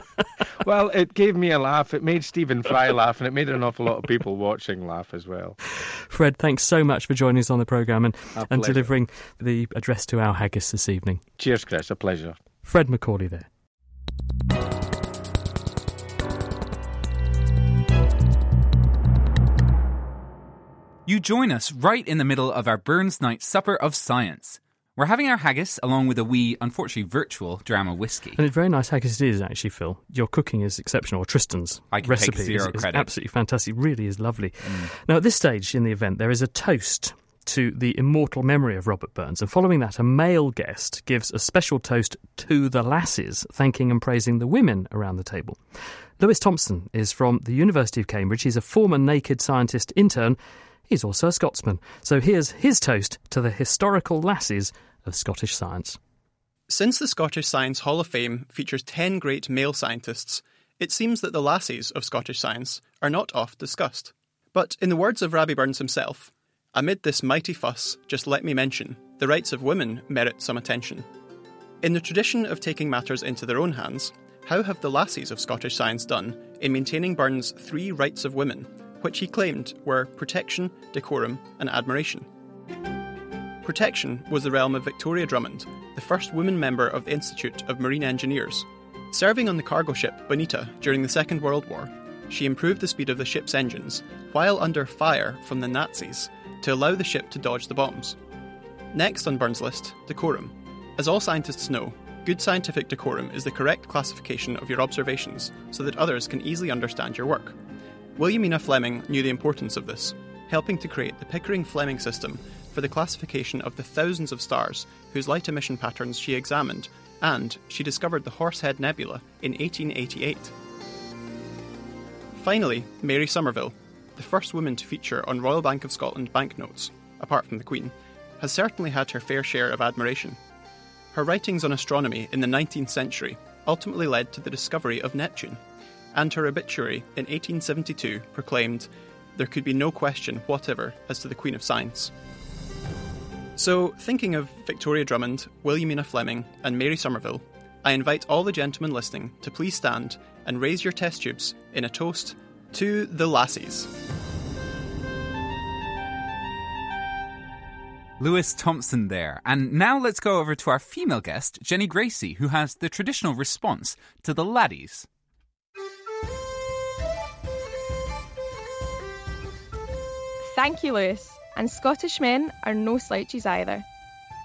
*laughs* well, it gave me a laugh. It made Stephen Fry laugh, and it made an awful lot of people watching laugh as well. Fred, thanks so much for joining us on the programme and, A and pleasure. delivering the address to our haggis this evening. Cheers, Chris. A pleasure. Fred Macaulay there. You join us right in the middle of our Burns Night Supper of Science. We're having our haggis along with a wee, unfortunately virtual, drama whiskey. And it's very nice haggis it is, actually, Phil. Your cooking is exceptional. Tristan's I can take recipe zero is, is absolutely fantastic. Really is lovely. Mm. Now, at this stage in the event, there is a toast to the immortal memory of Robert Burns. And following that, a male guest gives a special toast to the lasses, thanking and praising the women around the table. Lewis Thompson is from the University of Cambridge. He's a former naked scientist intern. He's also a Scotsman. So here's his toast to the historical lasses of Scottish science. Since the Scottish Science Hall of Fame features 10 great male scientists, it seems that the lassies of Scottish science are not oft discussed. But in the words of Rabbie Burns himself, amid this mighty fuss, just let me mention, the rights of women merit some attention. In the tradition of taking matters into their own hands, how have the lassies of Scottish science done in maintaining Burns' three rights of women, which he claimed were protection, decorum, and admiration? Protection was the realm of Victoria Drummond, the first woman member of the Institute of Marine Engineers. Serving on the cargo ship Bonita during the Second World War, she improved the speed of the ship's engines while under fire from the Nazis to allow the ship to dodge the bombs. Next on Burns' list, decorum. As all scientists know, good scientific decorum is the correct classification of your observations so that others can easily understand your work. Williamina Fleming knew the importance of this, helping to create the Pickering Fleming system for the classification of the thousands of stars whose light emission patterns she examined, and she discovered the Horsehead Nebula in 1888. Finally, Mary Somerville, the first woman to feature on Royal Bank of Scotland banknotes, apart from the Queen, has certainly had her fair share of admiration. Her writings on astronomy in the 19th century ultimately led to the discovery of Neptune, and her obituary in 1872 proclaimed, There could be no question whatever as to the Queen of Science. So, thinking of Victoria Drummond, Williamina Fleming, and Mary Somerville, I invite all the gentlemen listening to please stand and raise your test tubes in a toast to the lassies. Lewis Thompson there. And now let's go over to our female guest, Jenny Gracie, who has the traditional response to the laddies. Thank you, Lewis. And Scottish men are no slouches either.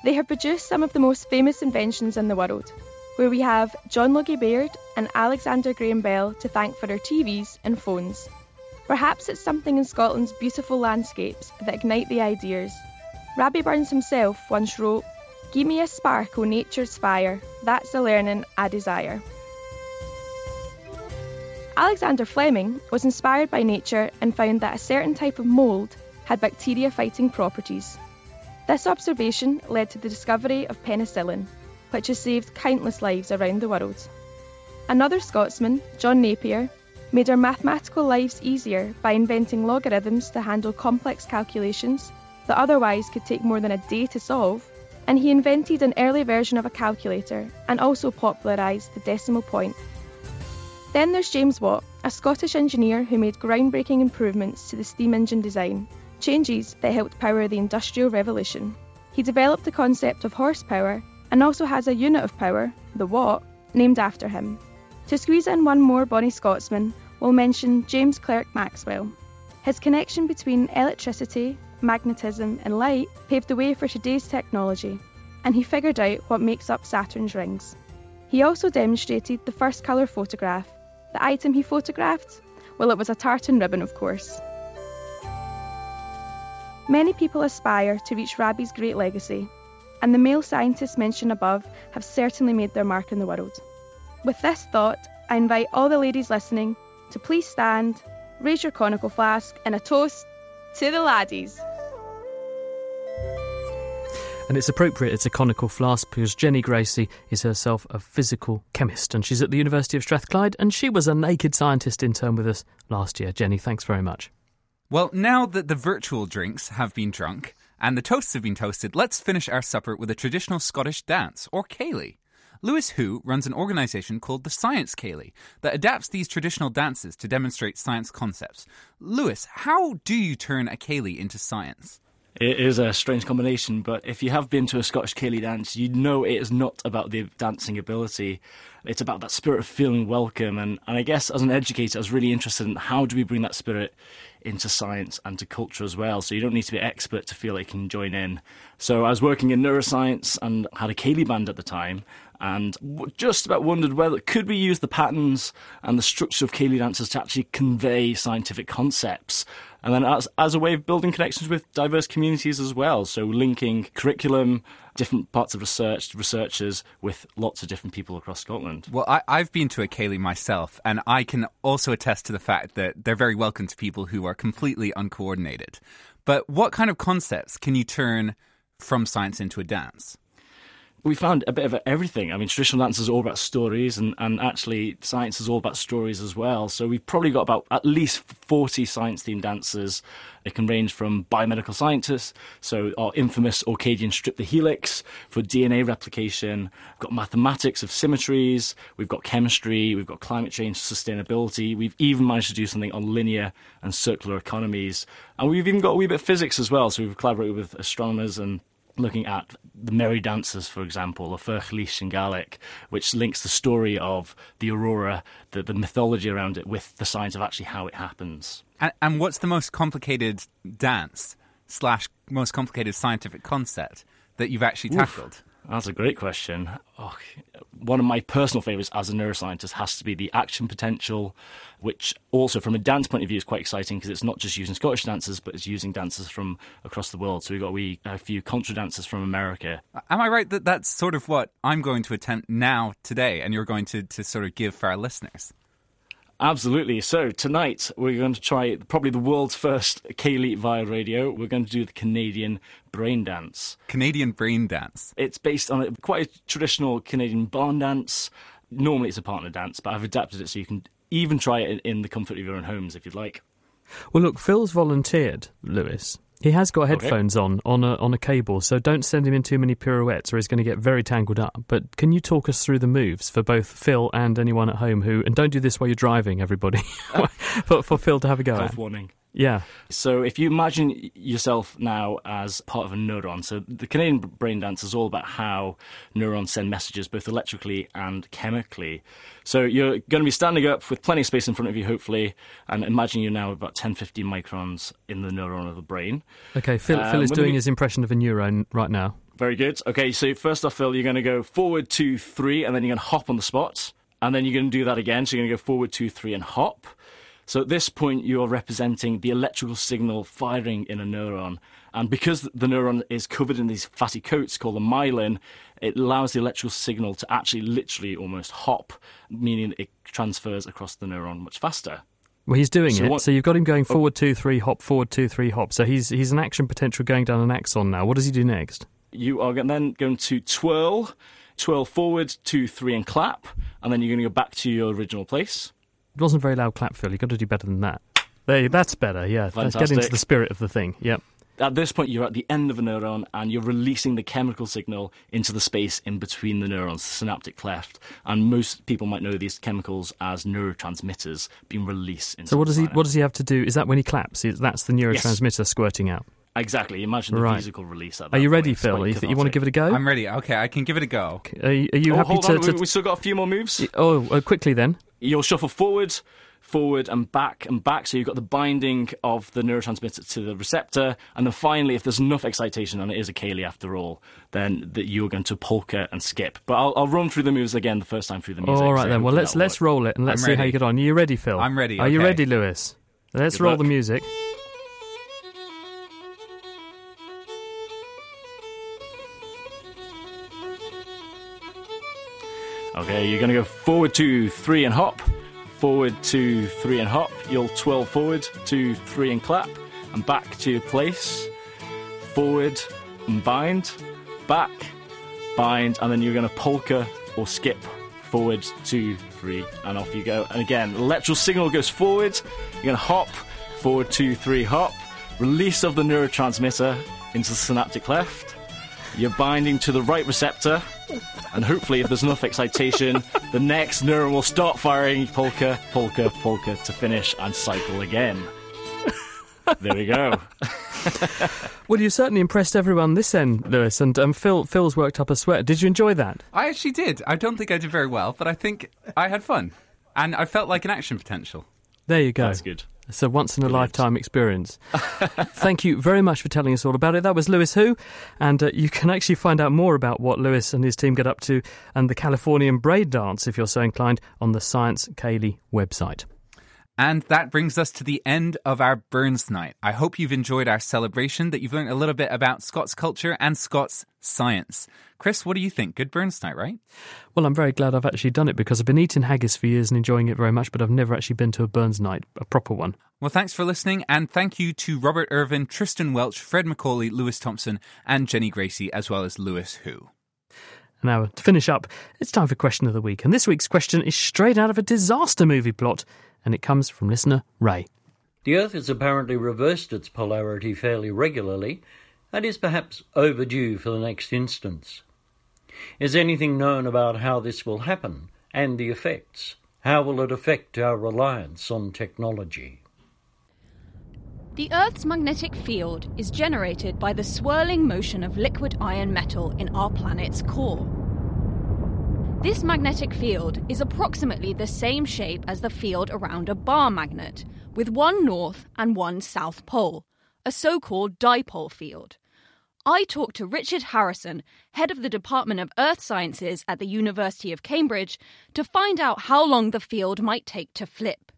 They have produced some of the most famous inventions in the world, where we have John Logie Baird and Alexander Graham Bell to thank for their TVs and phones. Perhaps it's something in Scotland's beautiful landscapes that ignite the ideas. Rabbie Burns himself once wrote, Give me a spark o' nature's fire, that's the learning I desire. Alexander Fleming was inspired by nature and found that a certain type of mould had bacteria fighting properties. This observation led to the discovery of penicillin, which has saved countless lives around the world. Another Scotsman, John Napier, made our mathematical lives easier by inventing logarithms to handle complex calculations that otherwise could take more than a day to solve, and he invented an early version of a calculator and also popularised the decimal point. Then there's James Watt, a Scottish engineer who made groundbreaking improvements to the steam engine design, changes that helped power the Industrial Revolution. He developed the concept of horsepower and also has a unit of power, the watt, named after him. To squeeze in one more Bonnie Scotsman, we'll mention James Clerk Maxwell. His connection between electricity, magnetism, and light paved the way for today's technology, and he figured out what makes up Saturn's rings. He also demonstrated the first colour photograph. The item he photographed? Well, it was a tartan ribbon, of course. Many people aspire to reach Rabbie's great legacy, and the male scientists mentioned above have certainly made their mark in the world. With this thought, I invite all the ladies listening to please stand, raise your conical flask, and a toast to the laddies. And it's appropriate it's a conical flask because Jenny Gracie is herself a physical chemist and she's at the University of Strathclyde and she was a naked scientist intern with us last year. Jenny, thanks very much. Well, now that the virtual drinks have been drunk and the toasts have been toasted, let's finish our supper with a traditional Scottish dance, or ceilidh. Lewis Hou runs an organisation called the Science Ceilidh that adapts these traditional dances to demonstrate science concepts. Lewis, how do you turn a ceilidh into science? It is a strange combination, but if you have been to a Scottish Ceilidh dance, you know it is not about the dancing ability. It's about that spirit of feeling welcome. And, and I guess as an educator, I was really interested in how do we bring that spirit into science and to culture as well. So you don't need to be an expert to feel like you can join in. So I was working in neuroscience and had a Ceilidh band at the time and just about wondered whether could we use the patterns and the structure of Ceilidh dances to actually convey scientific concepts and then as, as a way of building connections with diverse communities as well. So linking curriculum, different parts of research, researchers with lots of different people across Scotland. Well, I, I've been to a Ceilidh myself, and I can also attest to the fact that they're very welcome to people who are completely uncoordinated. But what kind of concepts can you turn from science into a dance? We found a bit of everything. I mean, traditional dance is all about stories, and, and actually, science is all about stories as well. So we've probably got about at least 40 science themed dances. It can range from biomedical scientists, so our infamous Orcadian strip the helix for DNA replication. We've got mathematics of symmetries. We've got chemistry. We've got climate change sustainability. We've even managed to do something on linear and circular economies. And we've even got a wee bit of physics as well. So we've collaborated with astronomers and looking at the Merry Dancers, for example, or Ferch in Gaelic, which links the story of the aurora, the, the mythology around it, with the science of actually how it happens. And, and what's the most complicated dance slash most complicated scientific concept that you've actually tackled? Oof. That's a great question. Oh, one of my personal favourites as a neuroscientist has to be the action potential, which also, from a dance point of view, is quite exciting because it's not just using Scottish dancers, but it's using dancers from across the world. So we've got a, wee, a few contra dancers from America. Am I right that that's sort of what I'm going to attempt now today, and you're going to, to sort of give for our listeners? Absolutely. So tonight we're going to try probably the world's first Ceilidh via radio. We're going to do the Canadian brain dance. Canadian brain dance. It's based on a, quite a traditional Canadian barn dance. Normally it's a partner dance, but I've adapted it so you can even try it in the comfort of your own homes if you'd like. Well, look, Phil's volunteered, Lewis, he has got headphones okay. on on a on a cable, so don't send him in too many pirouettes, or he's going to get very tangled up. But can you talk us through the moves for both Phil and anyone at home who? And don't do this while you're driving, everybody. *laughs* Oh. for, for Phil to have a go. Health warning. Yeah. So if you imagine yourself now as part of a neuron, so the Canadian brain dance is all about how neurons send messages both electrically and chemically. So you're going to be standing up with plenty of space in front of you, hopefully, and imagine you're now about 10, 15 microns in the neuron of the brain. Okay, Phil, um, Phil is doing we... his impression of a neuron right now. Very good. Okay, so first off, Phil, you're going to go forward, two, three, and then you're going to hop on the spot. And then you're going to do that again. So you're going to go forward, two, three, and hop. So at this point, you are representing the electrical signal firing in a neuron. And because the neuron is covered in these fatty coats called the myelin, it allows the electrical signal to actually literally almost hop, meaning it transfers across the neuron much faster. Well, he's doing so it. What, so you've got him going oh. forward two, three, hop, forward two, three, hop. So he's he's an action potential going down an axon now. What does he do next? You are then going to twirl, twirl forward, two, three, and clap, and then you're going to go back to your original place. It wasn't a very loud clap, Phil. You've got to do better than that. There, that's better, yeah. Fantastic. Let's get into the spirit of the thing. Yep. At this point, you're at the end of a neuron and you're releasing the chemical signal into the space in between the neurons, the synaptic cleft. And most people might know these chemicals as neurotransmitters being released. Into so what does he what does he have to do? Is that when he claps? That's the neurotransmitter yes. squirting out. Exactly. Imagine the right. physical release. At Are you ready, point. Phil? You, you want to give it a go? I'm ready. Okay, I can give it a go. Are you, are you oh, happy hold to, to... We, we still got a few more moves. Oh, uh, quickly then. You'll shuffle forward, forward and back and back. So you've got the binding of the neurotransmitter to the receptor. And then finally, if there's enough excitation, and it is a Ceilidh after all, then that you're going to polka and skip. But I'll, I'll, run through the moves again the first time through the music. All right, so then. Well, let's, let's roll it and let's see how you get on. Are you ready, Phil? I'm ready. Are okay. you ready, Lewis? Let's Good roll luck. the music. Okay, you're going to go forward, two, three, and hop forward, two, three, and hop. You'll twirl forward, two, three, and clap, and back to your place. Forward and bind, back, bind, and then you're going to polka or skip forward, two, three, and off you go. And again, electrical signal goes forward. You're going to hop, forward, two, three, hop. Release of the neurotransmitter into the synaptic cleft. you're binding to the right receptor, and hopefully, if there's enough excitation, the next neuron will start firing polka, polka, polka to finish and cycle again. There we go. *laughs* Well, you certainly impressed everyone this end, Lewis, and um, Phil. Phil's worked up a sweat. Did you enjoy that? I actually did. I don't think I did very well, but I think I had fun. And I felt like an action potential. There you go. That's good. It's a once in a lifetime experience. Thank you very much for telling us all about it. That was Lewis Hou, and uh, you can actually find out more about what Lewis and his team get up to and the Californian braid dance, if you're so inclined, on the Science Ceilidh website. And that brings us to the end of our Burns Night. I hope you've enjoyed our celebration, that you've learned a little bit about Scots culture and Scots science. Chris, what do you think? Good Burns Night, right? Well, I'm very glad I've actually done it because I've been eating haggis for years and enjoying it very much, but I've never actually been to a Burns Night, a proper one. Well, thanks for listening, and thank you to Robert Irvine, Tristan Welch, Fred Macaulay, Lewis Thompson, and Jenny Gracie, as well as Lewis Hou. Now, to finish up, it's time for question of the week, and this week's question is straight out of a disaster movie plot, and it comes from listener Ray. The Earth has apparently reversed its polarity fairly regularly and is perhaps overdue for the next instance. Is anything known about how this will happen and the effects? How will it affect our reliance on technology? The Earth's magnetic field is generated by the swirling motion of liquid iron metal in our planet's core. This magnetic field is approximately the same shape as the field around a bar magnet, with one north and one south pole, a so called dipole field. I talked to Richard Harrison, head of the Department of Earth Sciences at the University of Cambridge, to find out how long the field might take to flip.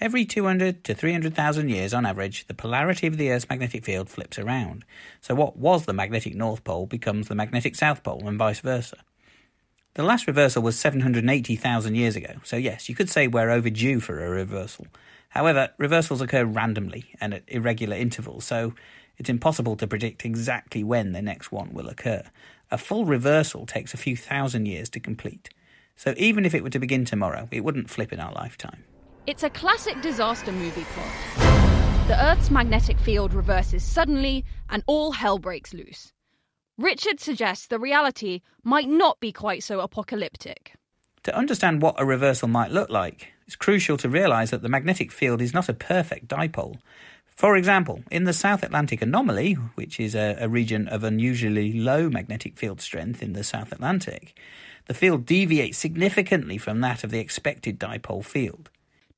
Every 200 to 300,000 years on average, the polarity of the Earth's magnetic field flips around. So, what was the magnetic North Pole becomes the magnetic South Pole, and vice versa. The last reversal was 780,000 years ago, so yes, you could say we're overdue for a reversal. However, reversals occur randomly and at irregular intervals, so it's impossible to predict exactly when the next one will occur. A full reversal takes a few thousand years to complete. So even if it were to begin tomorrow, it wouldn't flip in our lifetime. It's a classic disaster movie plot. The Earth's magnetic field reverses suddenly, and all hell breaks loose. Richard suggests the reality might not be quite so apocalyptic. To understand what a reversal might look like, it's crucial to realise that the magnetic field is not a perfect dipole. For example, in the South Atlantic anomaly, which is a, a, region of unusually low magnetic field strength in the South Atlantic, the field deviates significantly from that of the expected dipole field.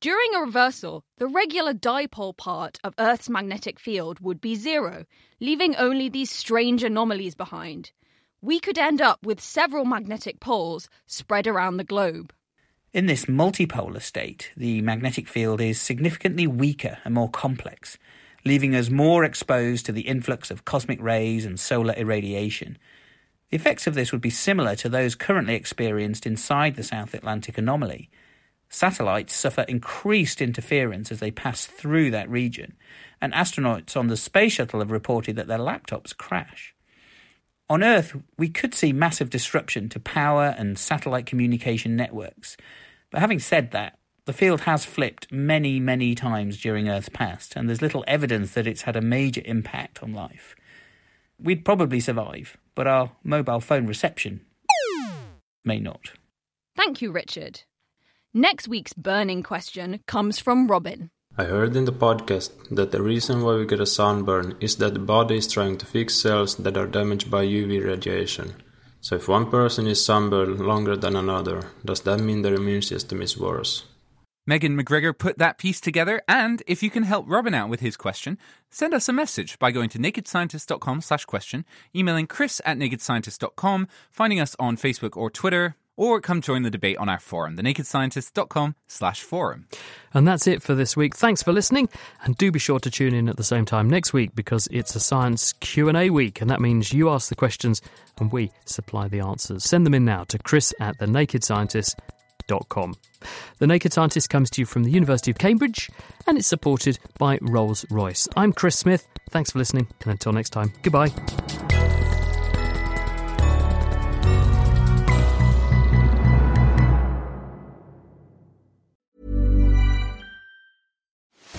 During a reversal, the regular dipole part of Earth's magnetic field would be zero, leaving only these strange anomalies behind. We could end up with several magnetic poles spread around the globe. In this multipolar state, the magnetic field is significantly weaker and more complex, leaving us more exposed to the influx of cosmic rays and solar irradiation. The effects of this would be similar to those currently experienced inside the South Atlantic anomaly. Satellites suffer increased interference as they pass through that region, and astronauts on the space shuttle have reported that their laptops crash. On Earth, we could see massive disruption to power and satellite communication networks. But having said that, the field has flipped many, many times during Earth's past, and there's little evidence that it's had a major impact on life. We'd probably survive, but our mobile phone reception may not. Thank you, Richard. Next week's burning question comes from Robin. I heard in the podcast that the reason why we get a sunburn is that the body is trying to fix cells that are damaged by UV radiation. So if one person is sunburned longer than another, does that mean their immune system is worse? Megan McGregor put that piece together, and if you can help Robin out with his question, send us a message by going to nakedscientist.com slash question, emailing chris at nakedscientist.com, finding us on Facebook or Twitter, or come join the debate on our forum, thenakedscientist.com slash forum. And that's it for this week. Thanks for listening, and do be sure to tune in at the same time next week because it's a science Q&A week, and that means you ask the questions and we supply the answers. Send them in now to chris at thenakedscientist.com. The Naked Scientist comes to you from the University of Cambridge and it's supported by Rolls Royce. I'm Chris Smith. Thanks for listening, and until next time, goodbye.